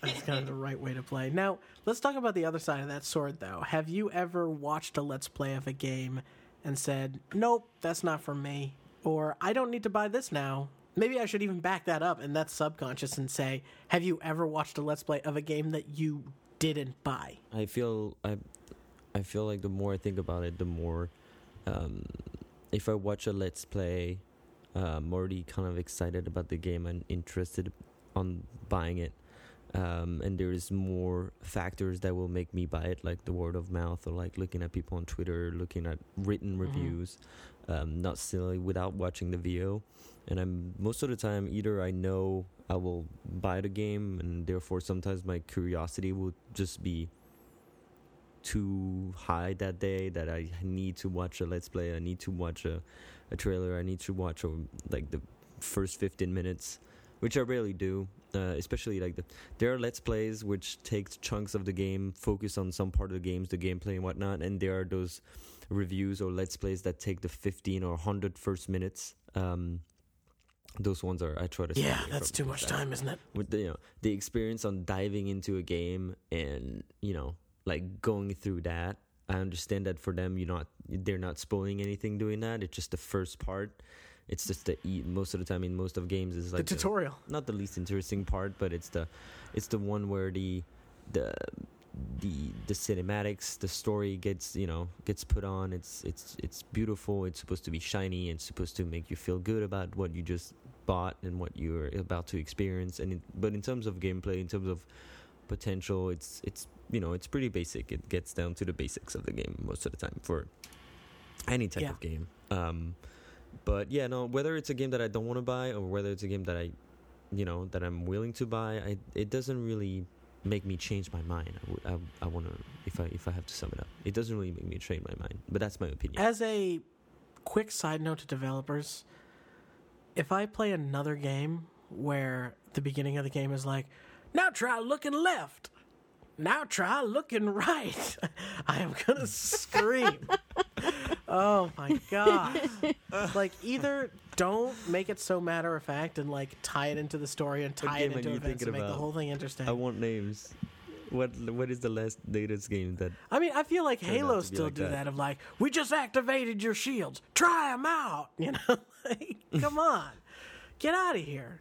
That's kind of the right way to play. Now, let's talk about the other side of that sword, though. Have you ever watched a Let's Play of a game and said, nope, that's not for me? Or, I don't need to buy this now? Maybe I should even back that up, and that's subconscious, and say, have you ever watched a Let's Play of a game that you didn't buy? I feel I, I feel like the more I think about it, the more, um, if I watch a let's play, uh, I'm already kind of excited about the game and interested on buying it. Um, and there's more factors that will make me buy it, like the word of mouth, or like looking at people on Twitter, looking at written reviews, um, not silly without watching the video. And I'm most of the time either I know I will buy the game, and therefore sometimes my curiosity will just be too high that day that I need to watch a let's play. I need to watch a, a trailer. I need to watch a, like the first 15 minutes, which I rarely do. Uh, especially like the there are let's plays which takes chunks of the game, focus on some part of the games, the gameplay and whatnot, and there are those reviews or let's plays that take the 15 or 100 first minutes. Um, those ones are I try to Yeah, that's too much time, isn't it? with the you know the experience on diving into a game and you know like going through that i understand that for them you're not they're not spoiling anything doing that. It's just the first part. It's just the most of the time in most of games is like the tutorial. not the least interesting part but it's the it's the one where the the the the cinematics the story gets you know gets put on. It's it's it's beautiful. It's supposed to be shiny and supposed to make you feel good about what you just bought and what you're about to experience. And it, but in terms of gameplay in terms of potential it's it's you know it's pretty basic. It gets down to the basics of the game most of the time for any type Yeah. of game. Um but yeah no whether it's a game that i don't want to buy or whether it's a game that i you know that i'm willing to buy I, it doesn't really make me change my mind. I, w- I, I want to if i if i have to sum it up it doesn't really make me change my mind but that's my opinion. As a quick side note to developers, if I play another game where the beginning of the game is like, now try looking left, now try looking right, I am gonna scream. oh my god! like either don't make it so matter of fact and like tie it into the story and tie it into you events and make the whole thing interesting. i want names what what is the last latest game that I mean, I feel like Halo still like do that. that. of like, we just activated your shields. Try them out. You know, like, come on, get out of here.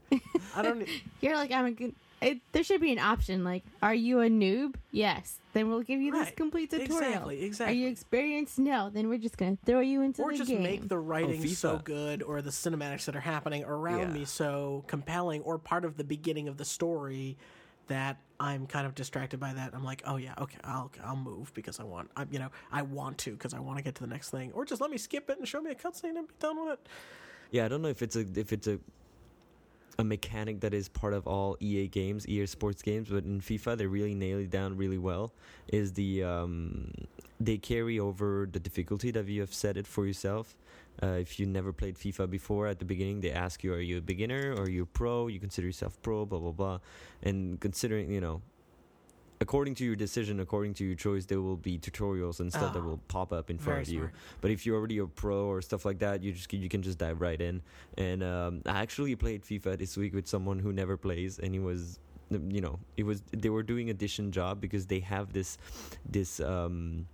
I don't. You're like, I'm a good. It, there should be an option like, are you a noob? Yes. Then we'll give you this complete tutorial. Exactly, exactly. Are you experienced? No. Then we're just gonna throw you into Or the game. Or just game. make the writing oh, so good, or the cinematics that are happening around Yeah. me so compelling, or part of the beginning of the story that I'm kind of distracted by that. I'm like, oh yeah, okay, I'll I'll move because I want, I, you know, I want to because I want to get to the next thing, or just let me skip it and show me a cutscene and be done with it. Yeah, I don't know if it's a if it's a a mechanic that is part of all EA games, EA Sports games, but in FIFA they really nail it down really well. Is the um, they carry over the difficulty that you have set it for yourself. Uh, if you never played FIFA before, at the beginning they ask you, "Are you a beginner or are you a pro? You consider yourself pro?" Blah blah blah. And considering you know, according to your decision, according to your choice, there will be tutorials and stuff that Ah, will pop up in front of you. smart. But if you're already a pro or stuff like that, you just you can just dive right in. And um, I actually played FIFA this week with someone who never plays, and he was, you know, it was they were doing a decent job because they have this this um,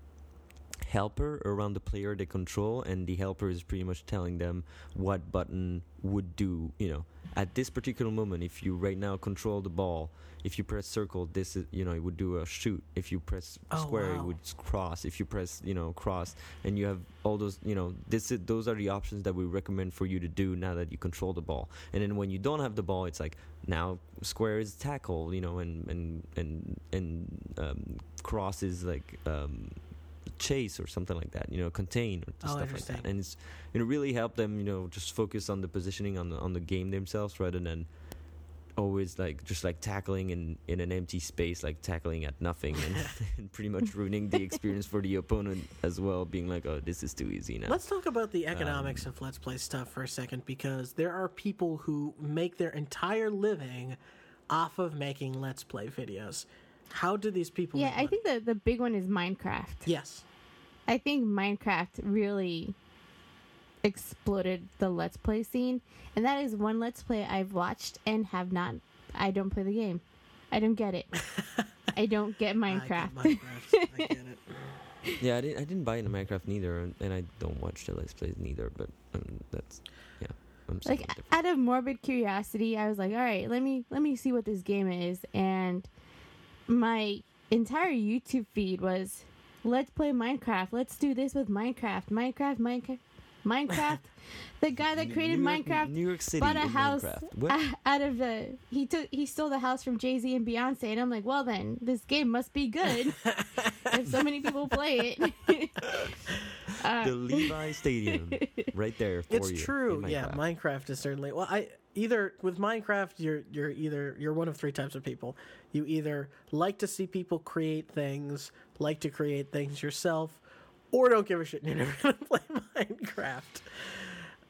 helper around the player they control, and the helper is pretty much telling them what button would do. You know, at this particular moment, if you right now control the ball. If you press circle, this is you know it would do a shoot. If you press Oh, square, it would cross. If you press you know cross, and you have all those you know this is, those are the options that we recommend for you to do now that you control the ball and then when you don't have the ball it's like now square is tackle you know and and and and um, cross is like um, chase or something like that you know contain or Oh, stuff like that and it's it really helped them you know just focus on the positioning on the on the game themselves rather than always like just like tackling in in an empty space like tackling at nothing and, and pretty much ruining the experience for the opponent as well being like oh this is too easy now Let's talk about the economics um, of Let's Play stuff for a second because there are people who make their entire living off of making Let's Play videos. How do these people? yeah, make I think the the big one is Minecraft. yes. I think Minecraft really exploded the Let's Play scene, and that is one Let's Play I've watched and have not. I don't play the game. I don't get it. I don't get I get Minecraft. Minecraft. I get it. Yeah, I didn't. I didn't buy into Minecraft neither, and, and I don't watch the Let's Plays neither. But um, that's yeah. I'm like different. out of morbid curiosity, I was like, all right, let me let me see what this game is, and my entire YouTube feed was, let's play Minecraft. Let's do this with Minecraft. Minecraft. Minecraft. Minecraft. the guy that created New York- Minecraft New York City bought a house out of the he took he stole the house from Jay Z and Beyonce, and I'm like, well then this game must be good if so many people play it. uh, the Levi Stadium, right there for It's you. true. in Yeah, Minecraft. Minecraft is certainly well. I either with Minecraft, you're you're either you're one of three types of people. You either like to see people create things, like to create things yourself, or don't give a shit and you're never gonna play Minecraft.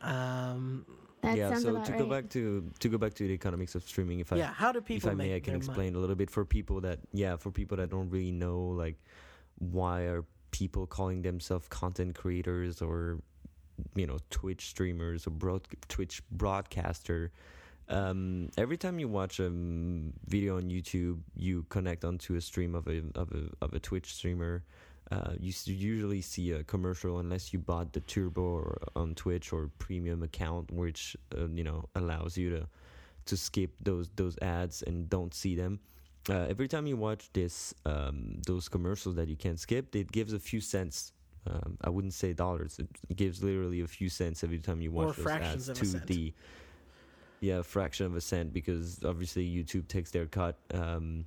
Um, that yeah. So to right. go back to to go back to the economics of streaming, if I yeah, how do people if I may, make I can explain money? a little bit for people that, yeah, for people that don't really know, like, why are people calling themselves content creators or, you know, Twitch streamers or broad, Twitch broadcaster. Um, every time you watch a video on YouTube, you connect onto a stream of a of a of a Twitch streamer. Uh, you usually see a commercial unless you bought the turbo or on Twitch or premium account, which uh, you know allows you to to skip those those ads and don't see them. Uh, every time you watch this um, those commercials that you can't skip, it gives a few cents. Um, I wouldn't say dollars. It gives literally a few cents every time you Or watch those ads of a to cent. the yeah fraction of a cent because obviously YouTube takes their cut. Um,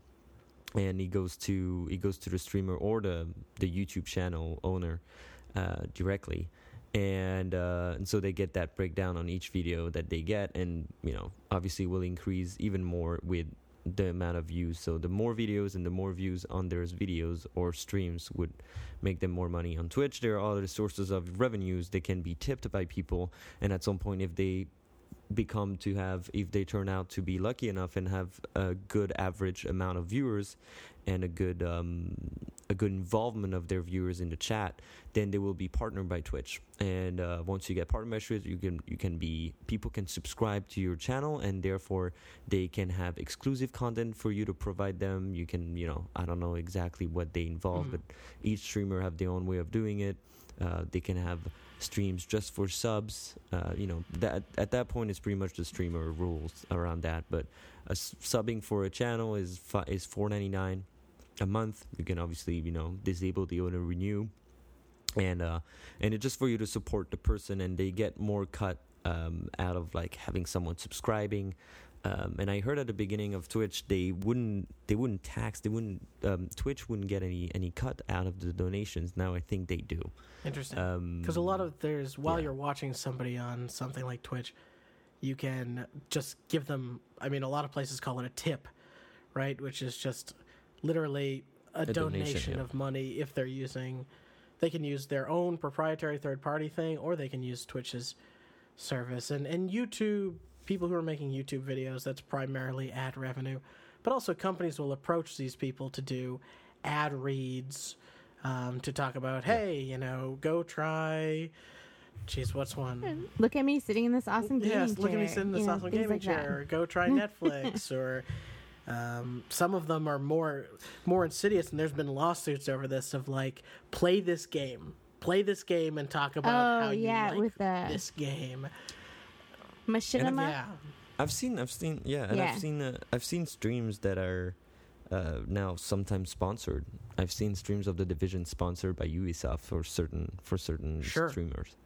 and it goes to it goes to the streamer or the the YouTube channel owner uh, directly, and uh, and so they get that breakdown on each video that they get, and you know obviously will increase even more with the amount of views. So the more videos and the more views on their videos or streams would make them more money on Twitch. There are other sources of revenues that can be tipped by people, and at some point, if they become to have if they turn out to be lucky enough and have a good average amount of viewers and a good um, a good involvement of their viewers in the chat, then they will be partnered by Twitch. And uh, once you get partnered by Twitch, you can you can be people can subscribe to your channel, and therefore they can have exclusive content for you to provide them. You can you know I don't know exactly what they involve, Mm. but each streamer have their own way of doing it. Uh, they can have streams just for subs. Uh, you know that at that point it's pretty much the streamer rules around that. But uh, s- subbing for a channel is fi- is four ninety nine a month. You can obviously you know disable the auto renew, and uh, and it's just for you to support the person, and they get more cut um, out of like having someone subscribing. Um, and I heard at the beginning of Twitch they wouldn't they wouldn't tax they wouldn't um, Twitch wouldn't get any any cut out of the donations. Now I think they do. Interesting. Um, Because a lot of there's while yeah. you're watching somebody on something like Twitch, you can just give them. I mean, a lot of places call it a tip, right? Which is just literally a, A donation, donation, yeah. of money if they're using. They can use their own proprietary third party thing, or they can use Twitch's service. And and YouTube people who are making YouTube videos, that's primarily ad revenue, but also companies will approach these people to do ad reads um, to talk about, hey, you know, go try. Jeez, what's one? Look at me sitting in this awesome gaming Yes, look at me sitting in this you awesome things gaming like that. chair. Or go try Netflix, or um, some of them are more more insidious, and there's been lawsuits over this of like, play this game, play this game, and talk about Oh, how you yeah, like with the- this game. Machinima. Yeah, I've seen, I've seen, yeah, and Yeah. I've seen, uh, I've seen streams that are uh, now sometimes sponsored. I've seen streams of the division sponsored by Ubisoft for certain for certain Sure. streamers.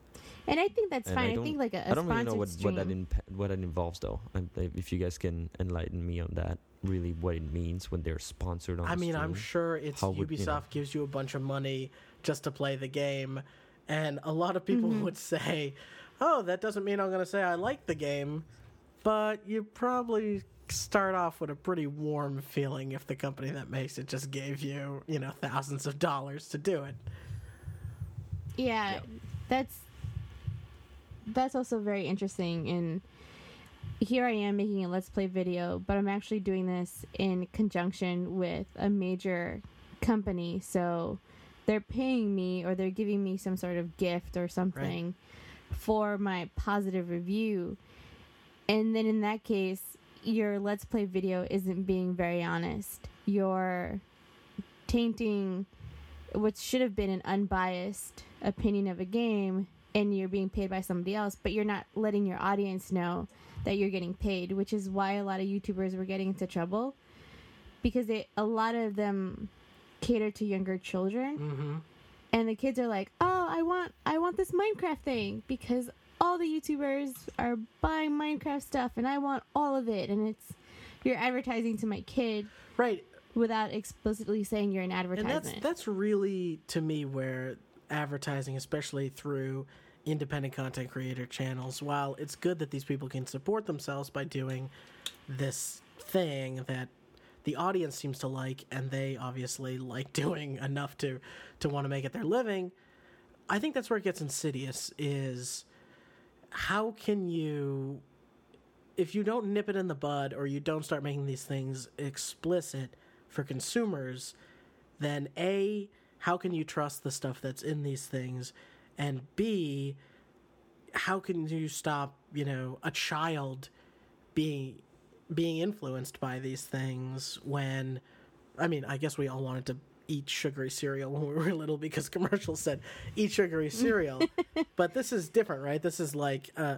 And I think that's And fine. I, don't- think like a, a I don't really know what stream. what that imp- what that involves though. I'm, if you guys can enlighten me on that, really what it means when they're sponsored on. I the mean, I'm sure it's How would- Ubisoft you know. gives you a bunch of money just to play the game, and a lot of people Mm-hmm. would say, "Oh, that doesn't mean I'm going to say I like the game," but you probably start off with a pretty warm feeling if the company that makes it just gave you, you know, thousands of dollars to do it. Yeah, Yeah. that's that's also very interesting. And here I am making a let's play video, but I'm actually doing this in conjunction with a major company. So they're paying me or they're giving me some sort of gift or something for my positive review. And then in that case, your let's play video isn't being very honest. You're tainting what should have been an unbiased opinion of a game and you're being paid by somebody else, but you're not letting your audience know that you're getting paid, which is why a lot of YouTubers were getting into trouble because they a lot of them cater to younger children Mm-hmm. and the kids are like, "Oh, I want I want this Minecraft thing because all the YouTubers are buying Minecraft stuff and I want all of it." And it's you're advertising to my kid Right. without explicitly saying you're an And advertisement. that's that's really to me where advertising, especially through independent content creator channels, while it's good that these people can support themselves by doing this thing that the audience seems to like and they obviously like doing enough to to want to make it their living, I think that's where it gets insidious is how can you if you don't nip it in the bud or you don't start making these things explicit for consumers, then A, how can you trust the stuff that's in these things? And B, how can you stop, you know, a child being being influenced by these things when I mean, I guess we all wanted to eat sugary cereal when we were little because commercials said eat sugary cereal. but this is different, right? This is like uh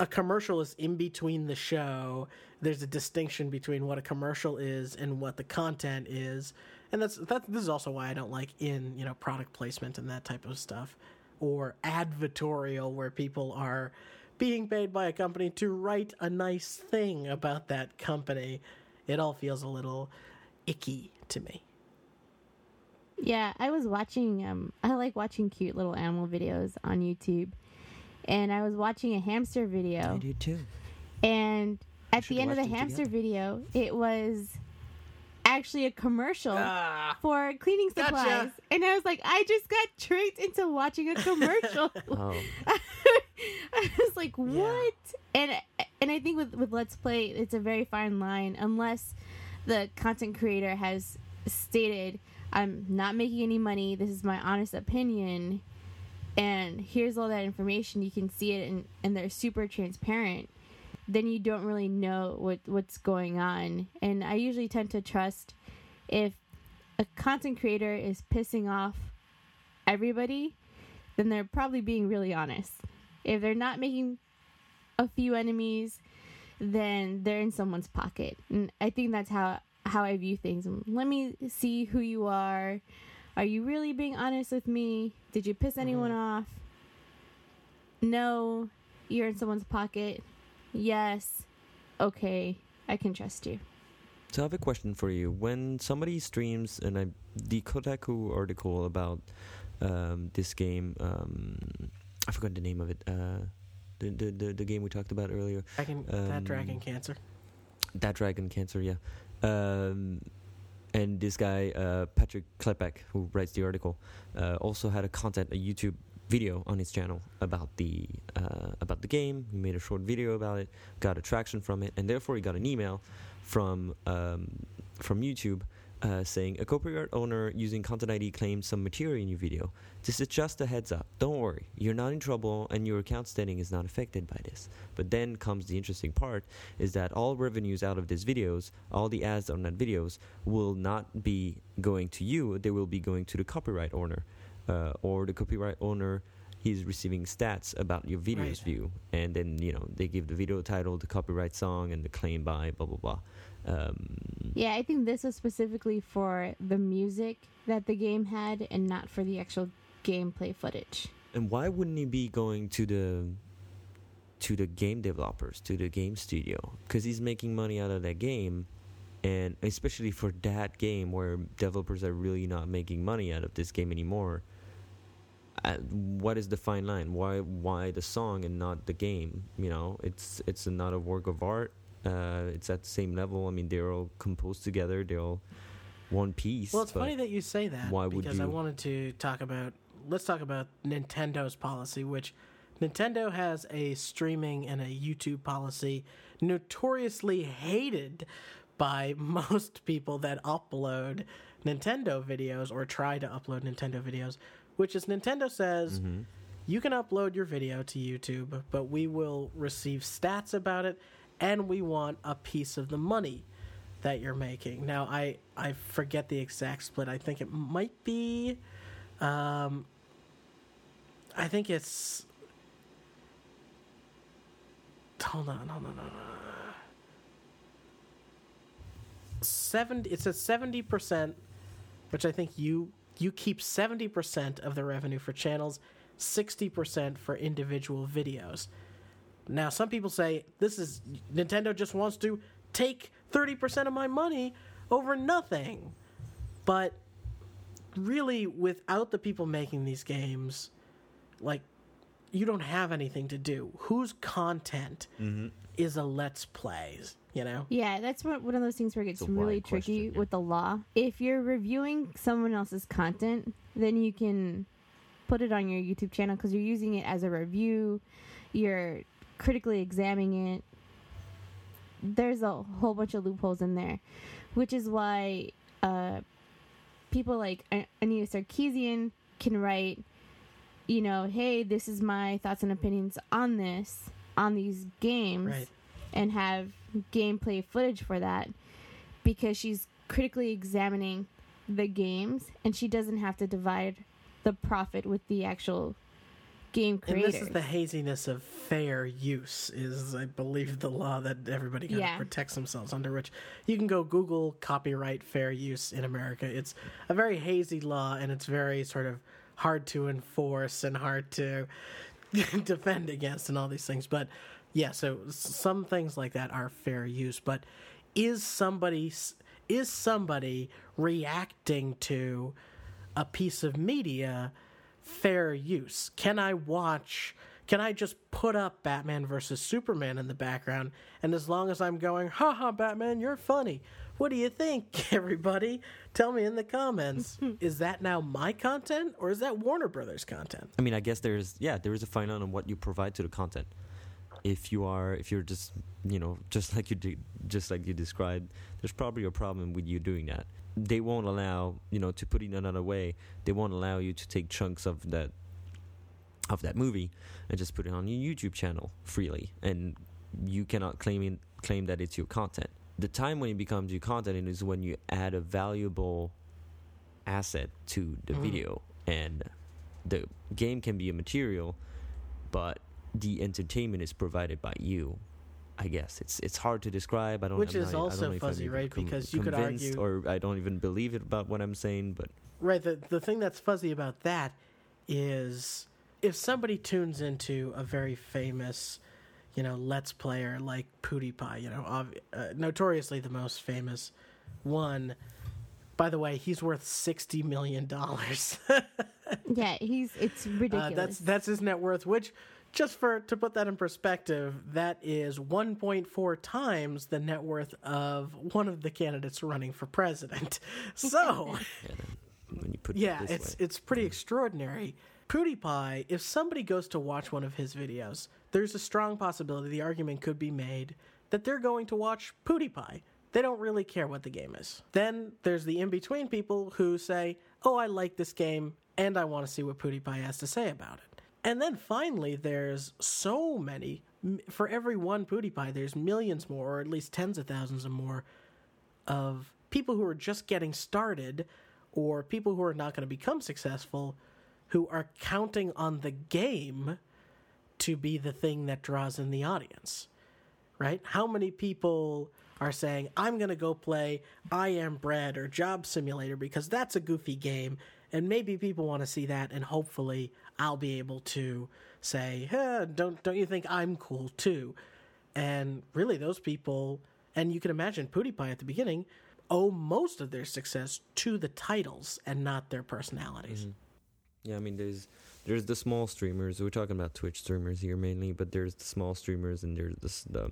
a commercial is in between the show. There's a distinction between what a commercial is and what the content is, and that's that. This is also why I don't like in you know product placement and that type of stuff, or advertorial where people are being paid by a company to write a nice thing about that company. It all feels a little icky to me. Yeah, I was watching um I like watching cute little animal videos on YouTube. And I was watching a hamster video I do too. and at the end of the hamster together. video, it was actually a commercial ah. for cleaning Gotcha. supplies. And I was like, I just got tricked into watching a commercial. Oh, I was like, "What?" And and I think with with Let's Play, it's a very fine line unless the content creator has stated, "I'm not making any money. This is my honest opinion." And here's all that information. You can see it, and, and they're super transparent. Then you don't really know what what's going on. And I usually tend to trust if a content creator is pissing off everybody, then they're probably being really honest. If they're not making a few enemies, then they're in someone's pocket. And I think that's how how I view things. Let me see who you are. Are you really being honest with me? Did you piss mm-hmm. anyone off? No, you're in someone's pocket. Yes. Okay, I can trust you. so I have a question for you. When somebody streams, and I the Kotaku article about um, this game, um, I forgot the name of it. Uh, the, the the the game we talked about earlier. Dragon, that Um, dragon cancer. That Dragon Cancer, yeah. Um, and this guy, uh, Patrick Klepek, who writes the article, uh, also had a content, a YouTube video on his channel about the uh, about the game. He made a short video about it, got attraction from it, and therefore he got an email from um, from YouTube uh, saying a copyright owner using Content ID claimed some material in your video. This is just a heads up. Don't worry, you're not in trouble, and your account standing is not affected by this. But then comes the interesting part: is that all revenues out of these videos, all the ads on that videos, will not be going to you. They will be going to the copyright owner, uh, or the copyright owner. He's receiving stats about your video's Right. view, and then you know they give the video title, the copyright song, and the claim by blah blah blah. Um, Yeah, I think this was specifically for the music that the game had and not for the actual gameplay footage. And why wouldn't he be going to the to the game developers, to the game studio? Because he's making money out of that game, and especially for that game where developers are really not making money out of this game anymore. What is the fine line? Why why the song and not the game? You know, it's it's not a work of art. Uh, it's at the same level. I mean, they're all composed together. They're all one piece. Well, it's funny that you say that why would because I wanted to talk about. Let's talk about Nintendo's policy, which Nintendo has a streaming and a YouTube policy notoriously hated by most people that upload Nintendo videos or try to upload Nintendo videos, which is Nintendo says you can upload your video to YouTube, but we will receive stats about it and we want a piece of the money that you're making. Now, I I forget the exact split. I think it might be, um, I think it's. Hold on, hold on, hold on. Seventy. It's a seventy percent, which I think you you keep seventy percent of the revenue for channels, sixty percent for individual videos. Now, some people say this is Nintendo just wants to take 30% of my money over nothing. But really, without the people making these games, like, you don't have anything to do. Whose content is a Let's Plays, you know? Yeah, that's one one of those things where it gets really tricky question. with the law. If you're reviewing someone else's content, then you can put it on your YouTube channel because you're using it as a review. You're critically examining it. There's a whole bunch of loopholes in there, which is why uh, people like A- Anita Sarkeesian can write, you know, hey, this is my thoughts and opinions on this, on these games Right. and have gameplay footage for that because she's critically examining the games and she doesn't have to divide the profit with the actual game creators. And this is the haziness of fair use, is I believe the law that everybody kind Yeah. of protects themselves under. Which you can go Google copyright fair use in America. It's a very hazy law, and it's very sort of hard to enforce and hard to defend against, and all these things. But yeah, so some things like that are fair use. But is somebody is somebody reacting to a piece of media fair use? Can I watch? Can I just put up Batman versus Superman in the background, and as long as I'm going, "Ha ha, Batman, you're funny," what do you think, everybody? Tell me in the comments. is that now my content, or is that Warner Brothers content? I mean, I guess there's yeah, there is a fine line on what you provide to the content. If you are, if you're just, you know, just like you did, just like you described, there's probably a problem with you doing that. They won't allow, you know, to put it another way, they won't allow you to take chunks of that, of that movie, and just put it on your YouTube channel freely, and you cannot claim in, claim that it's your content. The time when it becomes your content is when you add a valuable asset to the Mhm. video, and the game can be a material, but the entertainment is provided by you. I guess it's it's hard to describe. I don't. Which I'm is not- I also don't know if I'm fuzzy, right? com- Because you could argue- or I don't even believe it about what I'm saying. But Right. The the thing that's fuzzy about that is if somebody tunes into a very famous, you know, let's player like PewDiePie, you know, ob- uh, notoriously the most famous one. By the way, he's worth sixty million dollars. yeah, he's it's ridiculous. uh, that's that's his net worth. Which, just for to put that in perspective, that is one point four times the net worth of one of the candidates running for president. So. yeah, when you put Yeah, it this it's way. it's pretty extraordinary. PewDiePie, if somebody goes to watch one of his videos, there's a strong possibility the argument could be made that they're going to watch PewDiePie. They don't really care what the game is. Then there's the in between people who say, "Oh, I like this game and I want to see what PewDiePie has to say about it." And then finally, there's so many. For every one PewDiePie, there's millions more, or at least tens of thousands of more of people who are just getting started or people who are not going to become successful who are counting on the game to be the thing that draws in the audience. Right? How many people are saying, I'm going to go play I Am Bread or Job Simulator because that's a goofy game and maybe people want to see that and hopefully I'll be able to say, hey, don't don't you think I'm cool too? And really those people and you can imagine PewDiePie at the beginning owe most of their success to the titles and not their personalities. Mm-hmm. Yeah, I mean, there's there's the small streamers. We're talking about Twitch streamers here mainly, but there's the small streamers and there's the the,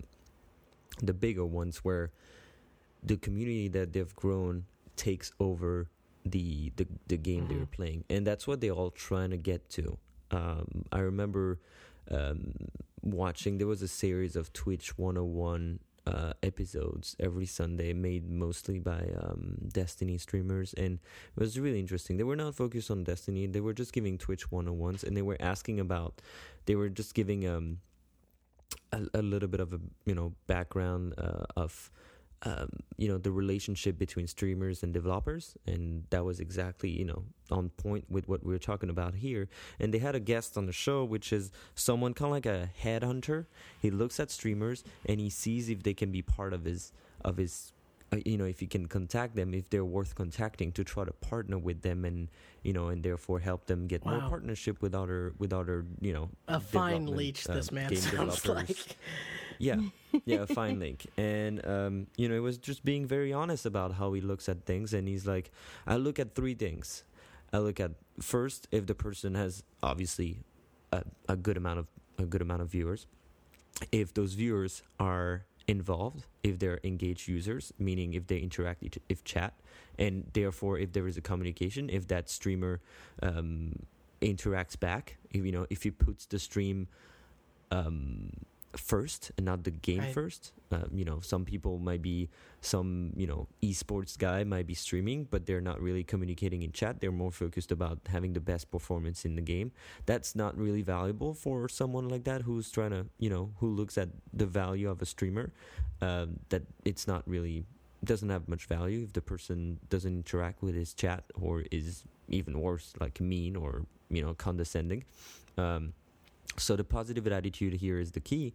the bigger ones where the community that they've grown takes over the the, the game they're playing, and that's what they're all trying to get to. Um, I remember um, watching. There was a series of Twitch 101 uh, episodes every Sunday, made mostly by um, Destiny streamers, and it was really interesting. They were not focused on Destiny; they were just giving Twitch 101s, and they were asking about. They were just giving um a, a little bit of a you know background uh, of um, you know the relationship between streamers and developers and that was exactly you know on point with what we are talking about here. And they had a guest on the show which is someone kind of like a headhunter. He looks at streamers and he sees if they can be part of his of his uh, you know if he can contact them if they're worth contacting to try to partner with them and you know and therefore help them get more partnership with other with other you know A fine leech, um, this man sounds like. Yeah, yeah, a fine link. And um, you know, it was just being very honest about how he looks at things. And he's like, I look at three things. I look at first if the person has obviously a, a good amount of a good amount of viewers. If those viewers are involved, if they're engaged users, meaning if they interact, each- if chat, and therefore if there is a communication, if that streamer um, interacts back, if you know, if he puts the stream um, first and not the game Right. first. Uh, you know, some people might be some you know esports guy might be streaming, but they're not really communicating in chat. They're more focused about having the best performance in the game. That's not really valuable for someone like that who's trying to you know who looks at the value of a streamer. Um, that it's not really doesn't have much value if the person doesn't interact with his chat or is even worse like mean or you know condescending. Um, so the positive attitude here is the key,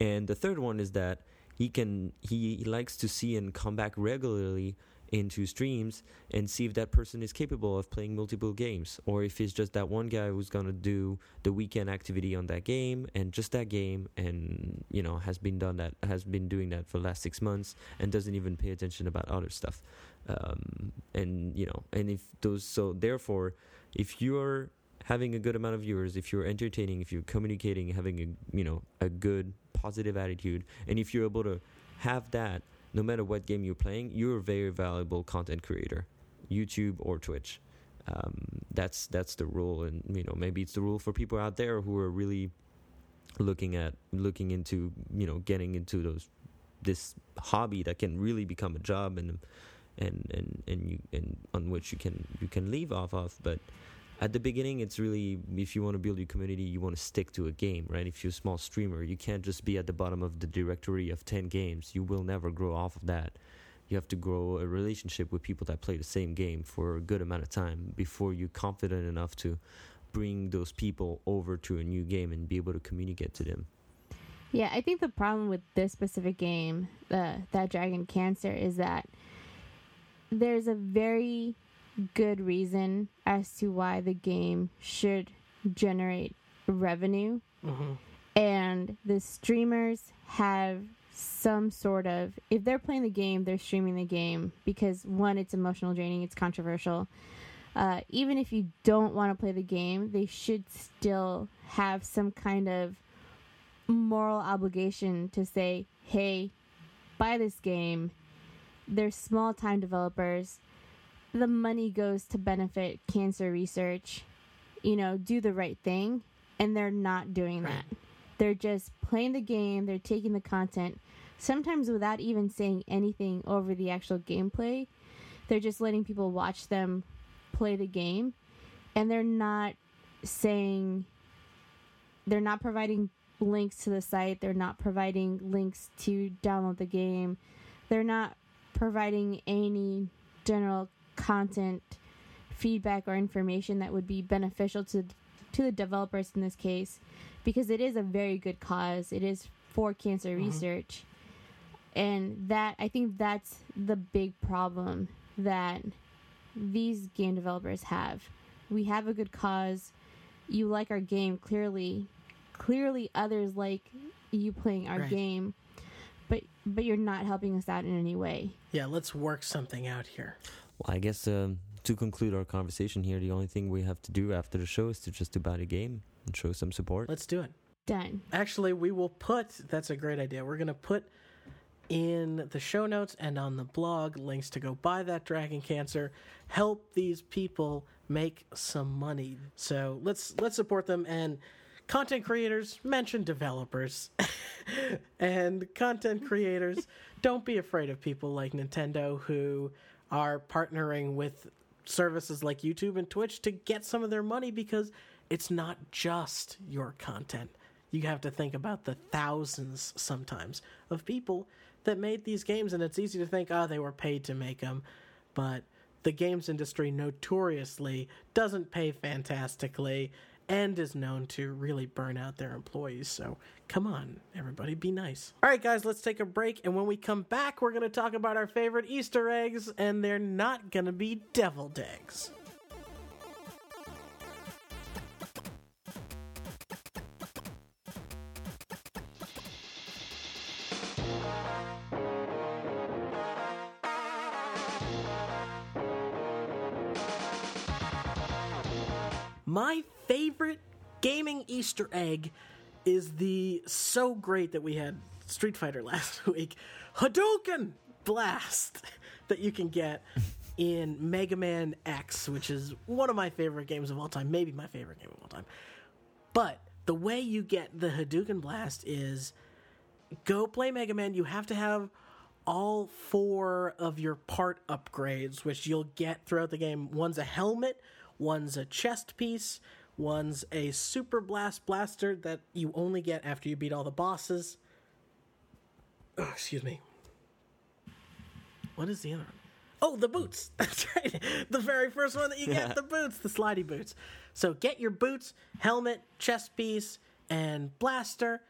and the third one is that he can he, likes to see and come back regularly into streams and see if that person is capable of playing multiple games or if it's just that one guy who's going to do the weekend activity on that game and just that game and you know has been done that has been doing that for the last 6 months and doesn't even pay attention about other stuff. Um, and you know and if those so therefore if you're having a good amount of viewers if you're entertaining if you're communicating having a you know a good positive attitude and if you're able to have that no matter what game you're playing you're a very valuable content creator youtube or twitch. Um, that's that's the rule and you know maybe it's the rule for people out there who are really looking at looking into you know getting into those this hobby that can really become a job and and and and you and on which you can you can leave off of but at the beginning it's really if you want to build your community you want to stick to a game right? If you're a small streamer you can't just be at the bottom of the directory of 10 games. You will never grow off of that. You have to grow a relationship with people that play the same game for a good amount of time before you're confident enough to bring those people over to a new game and be able to communicate to them. Yeah, I think the problem with this specific game, uh, that Dragon Cancer, is that there's a very good reason as to why the game should generate revenue. Mhm. And the streamers have some sort of, if they're playing the game, they're streaming the game because one, it's emotional draining, it's controversial. Uh, even if you don't want to play the game, they should still have some kind of moral obligation to say, hey, buy this game. They're small time developers. The money goes to benefit cancer research. You know, do the right thing. And they're not doing Right. that. They're just playing the game, they're taking the content, sometimes without even saying anything over the actual gameplay. They're just letting people watch them play the game. And they're not saying, they're not providing links to the site. They're not providing links to download the game. They're not providing any general content feedback or information that would be beneficial to to the developers in this case because it is a very good cause. It is for cancer mm-hmm. research. And that I think that's the big problem that these game developers have. We have a good cause. You like our game clearly. Clearly others like you playing our Right. game. But but you're not helping us out in any way. Yeah, let's work something out here. Well, I guess um, to conclude our conversation here, the only thing we have to do after the show is to just to buy the game and show some support. Let's do it. Done. Actually, we will put that's a great idea. We're going to put in the show notes and on the blog links to go buy that dragon cancer, help these people make some money. So, let's let's support them and content creators mention developers. and content creators don't be afraid of people like Nintendo who are partnering with services like YouTube and Twitch to get some of their money because it's not just your content. You have to think about the thousands sometimes of people that made these games, and it's easy to think, oh, they were paid to make them, but the games industry notoriously doesn't pay fantastically and is known to really burn out their employees. So come on, everybody, be nice. All right, guys, let's take a break. And when we come back, we're going to talk about our favorite Easter eggs, and they're not going to be deviled eggs. My favorite gaming Easter egg is the so great that we had Street Fighter last week Hadouken Blast that you can get in Mega Man X, which is one of my favorite games of all time, maybe my favorite game of all time. But the way you get the Hadouken Blast is go play Mega Man. You have to have all four of your part upgrades, which you'll get throughout the game. One's a helmet, one's a chest piece, one's a super blast blaster that you only get after you beat all the bosses. Oh, excuse me. What is the other one? Oh, the boots. That's right. The very first one that you get, the boots, the slidey boots. So get your boots, helmet, chest piece, and blaster.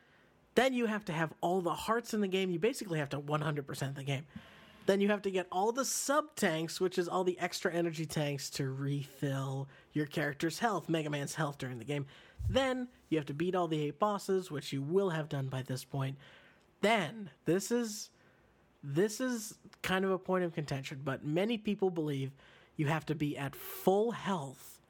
Then you have to have all the hearts in the game. You basically have to 100% the game. Then you have to get all the sub tanks, which is all the extra energy tanks to refill your character's health, Mega Man's health during the game. Then you have to beat all the eight bosses, which you will have done by this point. Then this is this is kind of a point of contention, but many people believe you have to be at full health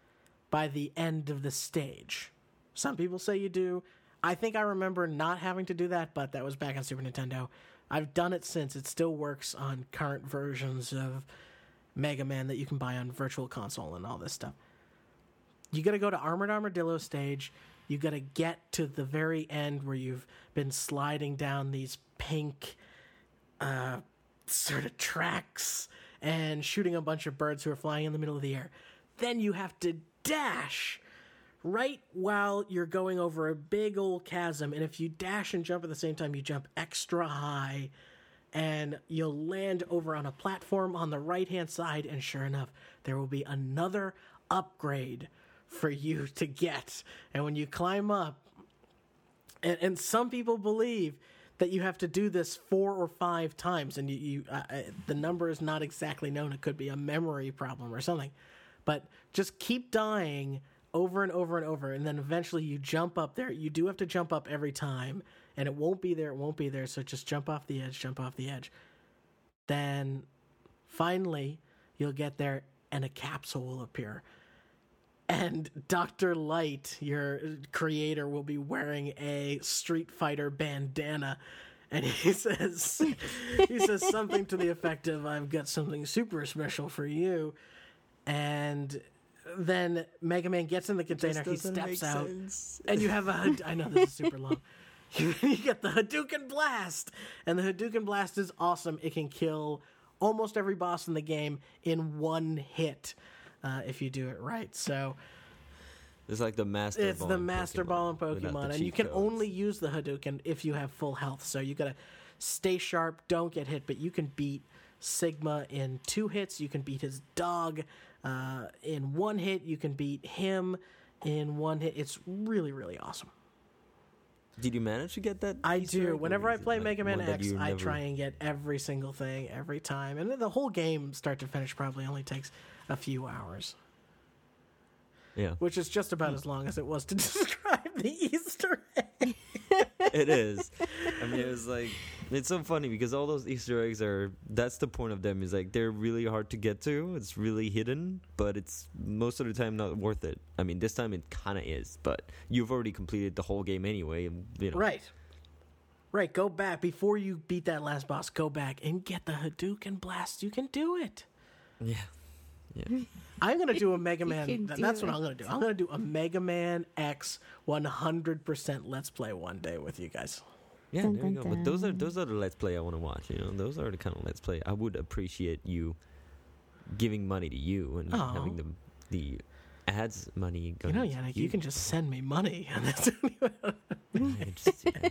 by the end of the stage. Some people say you do. I think I remember not having to do that, but that was back on Super Nintendo. I've done it since. It still works on current versions of Mega Man that you can buy on Virtual Console and all this stuff. You got to go to Armored Armadillo stage. You got to get to the very end where you've been sliding down these pink uh, sort of tracks and shooting a bunch of birds who are flying in the middle of the air. Then you have to dash right while you're going over a big old chasm. And if you dash and jump at the same time, you jump extra high and you'll land over on a platform on the right hand side. And sure enough, there will be another upgrade for you to get. And when you climb up, and, and some people believe that you have to do this four or five times, and you, you uh, uh, the number is not exactly known. It could be a memory problem or something, but just keep dying over and over and over, and then eventually you jump up there. You do have to jump up every time, and it won't be there. It won't be there. So just jump off the edge, jump off the edge. Then finally you'll get there, and a capsule will appear and Dr. Light, your creator, will be wearing a Street Fighter bandana. And he says he says something to the effect of I've got something super special for you. And then Mega Man gets in the container, he steps out, and you have a I know this is super long. You, you get the Hadouken Blast. And the Hadouken Blast is awesome. It can kill almost every boss in the game in one hit uh, if you do it right. So It's like the master. it's ball the master Pokemon ball in Pokemon, and you can codes. only use the Hadouken if you have full health. So you gotta stay sharp, don't get hit, but you can beat Sigma in two hits. You can beat his dog uh, in one hit. You can beat him in one hit. It's really, really awesome. Did you manage to get that? I do. Whenever I play like, Mega Man X, you I try and get every single thing every time, and the whole game, start to finish, probably only takes a few hours. Yeah, which is just about as long as it was to describe the Easter egg. it is. I mean, it was like it's so funny because all those Easter eggs are. That's the point of them. Is like they're really hard to get to. It's really hidden, but it's most of the time not worth it. I mean, this time it kind of is, but you've already completed the whole game anyway. You know, Right. Right, go back before you beat that last boss. Go back and get the Hadouken blast. You can do it. Yeah. Yeah. I'm gonna do a Mega Man. can th- do that's what. I'm gonna do. I'm gonna do a Mega Man X 100% Let's Play one day with you guys. Yeah, Dun, there you dun, go. But those are those are the let's play I want to watch. You know, those are the kind of let's play I would appreciate you giving money to you and Aw. having the the ads money You know, Yannick, you can just send me money. And that's just, yeah.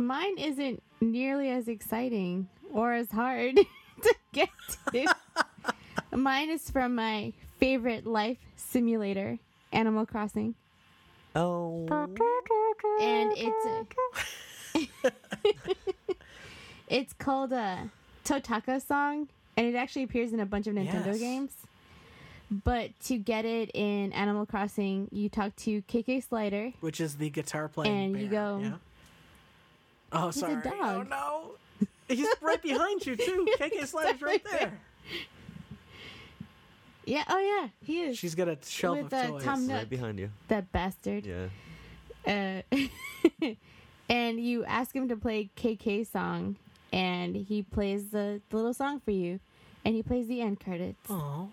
Mine isn't nearly as exciting or as hard to get to. Mine is from my favorite life simulator, Animal Crossing. Oh. And it's a, it's called a Totaka song, and it actually appears in a bunch of Nintendo Yes. games. But to get it in Animal Crossing, you talk to KK Slider. which is the guitar playing. And you go- Yeah? Oh, a sorry. Oh dog. no, he's right behind you too. KK Slider's right there. Yeah, oh yeah, he is. She's got a shelf With, of uh, toys. Tom Nook. Right behind you. that bastard. Yeah. Uh, and you ask him to play KK song, and he plays the, the little song for you, and he plays the end credits. Oh,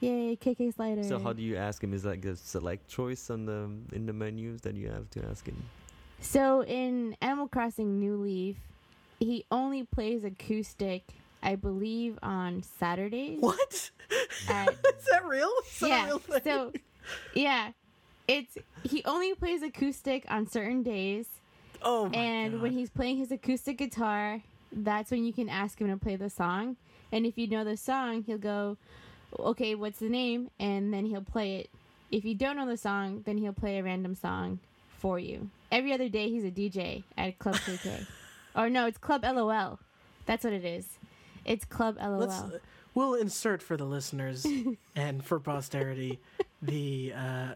Yay, KK Slider. So how do you ask him? Is like a select choice on the in the menus that you have to ask him? So in Animal Crossing New Leaf, he only plays acoustic, I believe, on Saturdays. what? At, is that real? Is yeah. real? So, yeah, it's he only plays acoustic on certain days, oh my and God. when he's playing his acoustic guitar, that's when you can ask him to play the song. And if you know the song, he'll go, "Okay, what's the name?" And then he'll play it. If you don't know the song, then he'll play a random song for you. Every other day, he's a DJ at Club KK. or no, it's Club LOL. That's what it is. It's Club LOL. Let's, we'll insert for the listeners and for posterity the uh,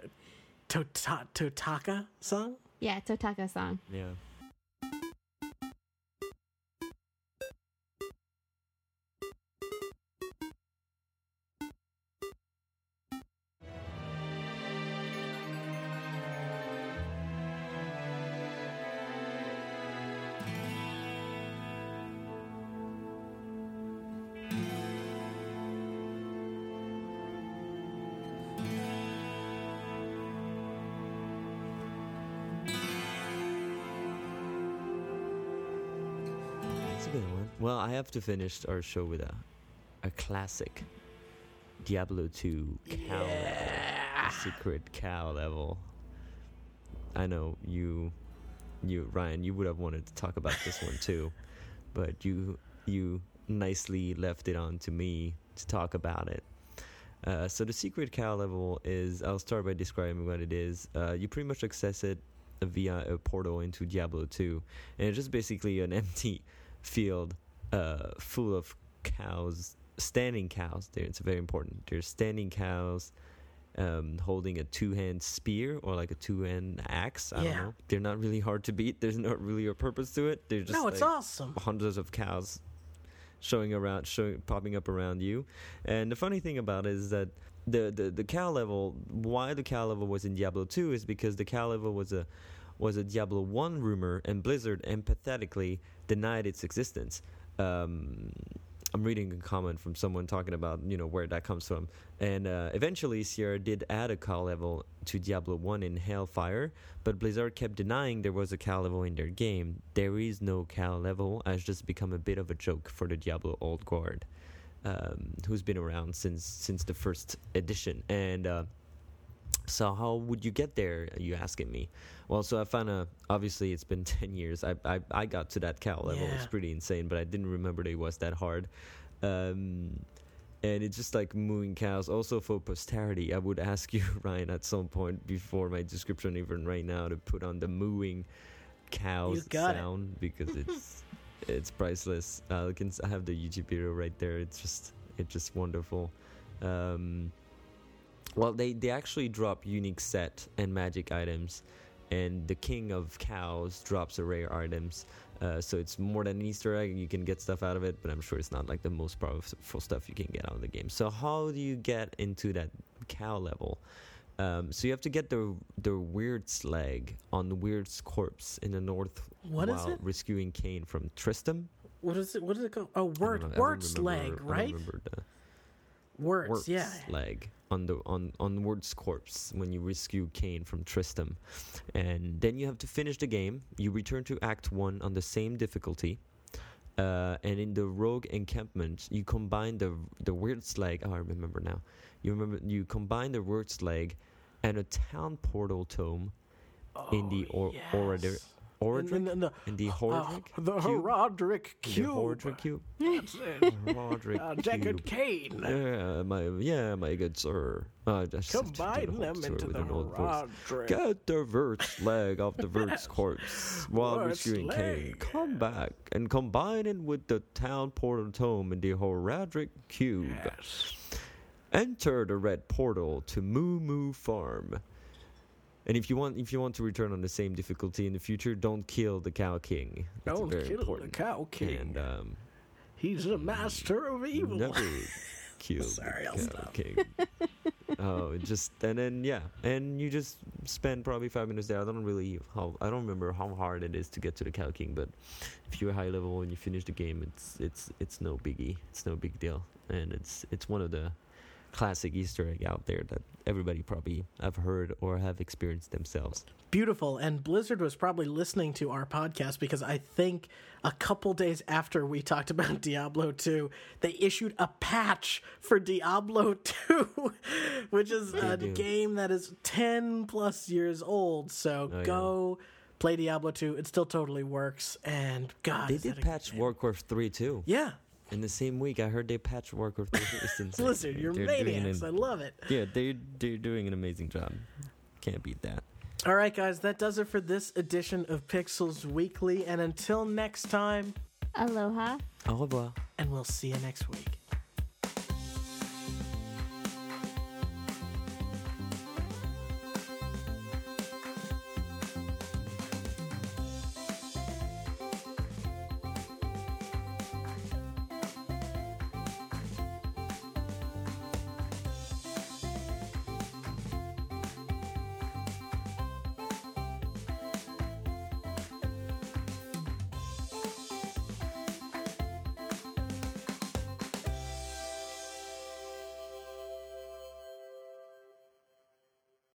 Tota- Totaka song. yeah, Totaka song. Yeah. Have to finish our show with a a classic Diablo 2 cow level. Secret cow level. I know you you Ryan, you would have wanted to talk about this one too, but you you nicely left it on to me to talk about it. Uh, so the secret cow level is I'll start by describing what it is. Uh, you pretty much access it via a portal into Diablo 2, and it's just basically an empty field uh, full of cows, standing cows. There, it's very important. There's standing cows um, holding a two-hand spear or like a two-hand axe. I Yeah. don't know. They're not really hard to beat. There's not really a purpose to it. They're just no, it's like, awesome. hundreds of cows showing around showing popping up around you and the funny thing about it is that the, the the cow level why the cow level was in diablo 2 is because the cow level was a was a diablo 1 rumor and blizzard empathetically denied its existence um, I'm reading a comment from someone talking about you know where that comes from, and uh, eventually Sierra did add a cow level to Diablo One in Hellfire, but Blizzard kept denying there was a cow level in their game. There is no cow level, has just become a bit of a joke for the Diablo old guard, um, who's been around since since the first edition, and. Uh, so how would you get there? You asking me? Well, so I found a. Obviously, it's been ten years. I I, I got to that cow level. It's pretty insane, but I didn't remember that it was that hard. Um, and it's just like mooing cows. Also for posterity, I would ask you, Ryan, at some point before my description, even right now, to put on the mooing cows got it. sound because it's it's priceless. Uh, I can I have the YouTube video right there. It's just it's just wonderful. Um, well, they they actually drop unique set and magic items, and the king of cows drops a rare items. Uh, so it's more than an Easter egg. You can get stuff out of it, but I'm sure it's not like the most powerful stuff you can get out of the game. So how do you get into that cow level? Um, so you have to get the the Wirt's leg on the Wirt's corpse in the north What is while it? rescuing Cain from Tristram. What is it? What is it called? Oh, word don't know, I don't word slag, right? Words, Works yeah. leg on the on on Wirt's corpse when you rescue Cain from Tristram, and then you have to finish the game. You return to Act One on the same difficulty, uh, and in the Rogue encampment, you combine the the Wirt's Leg. Oh, I remember now. You remember you combine the Wirt's Leg and a town portal tome in the or- Orator. yes. And then the, In the uh, Horadric the In cube. The Horadric cube? That's it. Horadric Uh, Deckard. Yeah, my yeah, my good sir. Uh, just Combine them into the. Horadric. Get the Vert's leg off the Vert's corpse while Vert's rescuing Cain. Come back and combine it with the town portal tome in the Horadric cube. Yes. Enter the red portal to Moo Moo Farm. And if you want, if you want to return on the same difficulty in the future, don't kill the Cow King. That's Don't kill important. the Cow King. And um, He's the master of evil. never kill Sorry, the I'll Cow stop. King. oh, just and then yeah, and you just spend probably five minutes there. I don't really how I don't remember how hard it is to get to the Cow King, but if you're high level and you finish the game, it's it's it's no biggie. It's no big deal, and it's it's one of the classic Easter egg out there that everybody probably have heard or have experienced themselves. Beautiful. And Blizzard was probably listening to our podcast because I think a couple days after we talked about Diablo 2, they issued a patch for Diablo 2, which is a do. game that is 10 plus years old. So Oh, yeah. go play Diablo 2. It still totally works. And God, They did patch game. Warcraft 3 too. Yeah. In the same week, I heard they patched Warcraft 3. It's insane. Blizzard, you're They're doing maniacs. I love it. Yeah, they're, they're doing an amazing job. Can't beat that. All right, guys, that does it for this edition of Pixels Weekly. And until next time, Aloha. Au revoir. and we'll see you next week.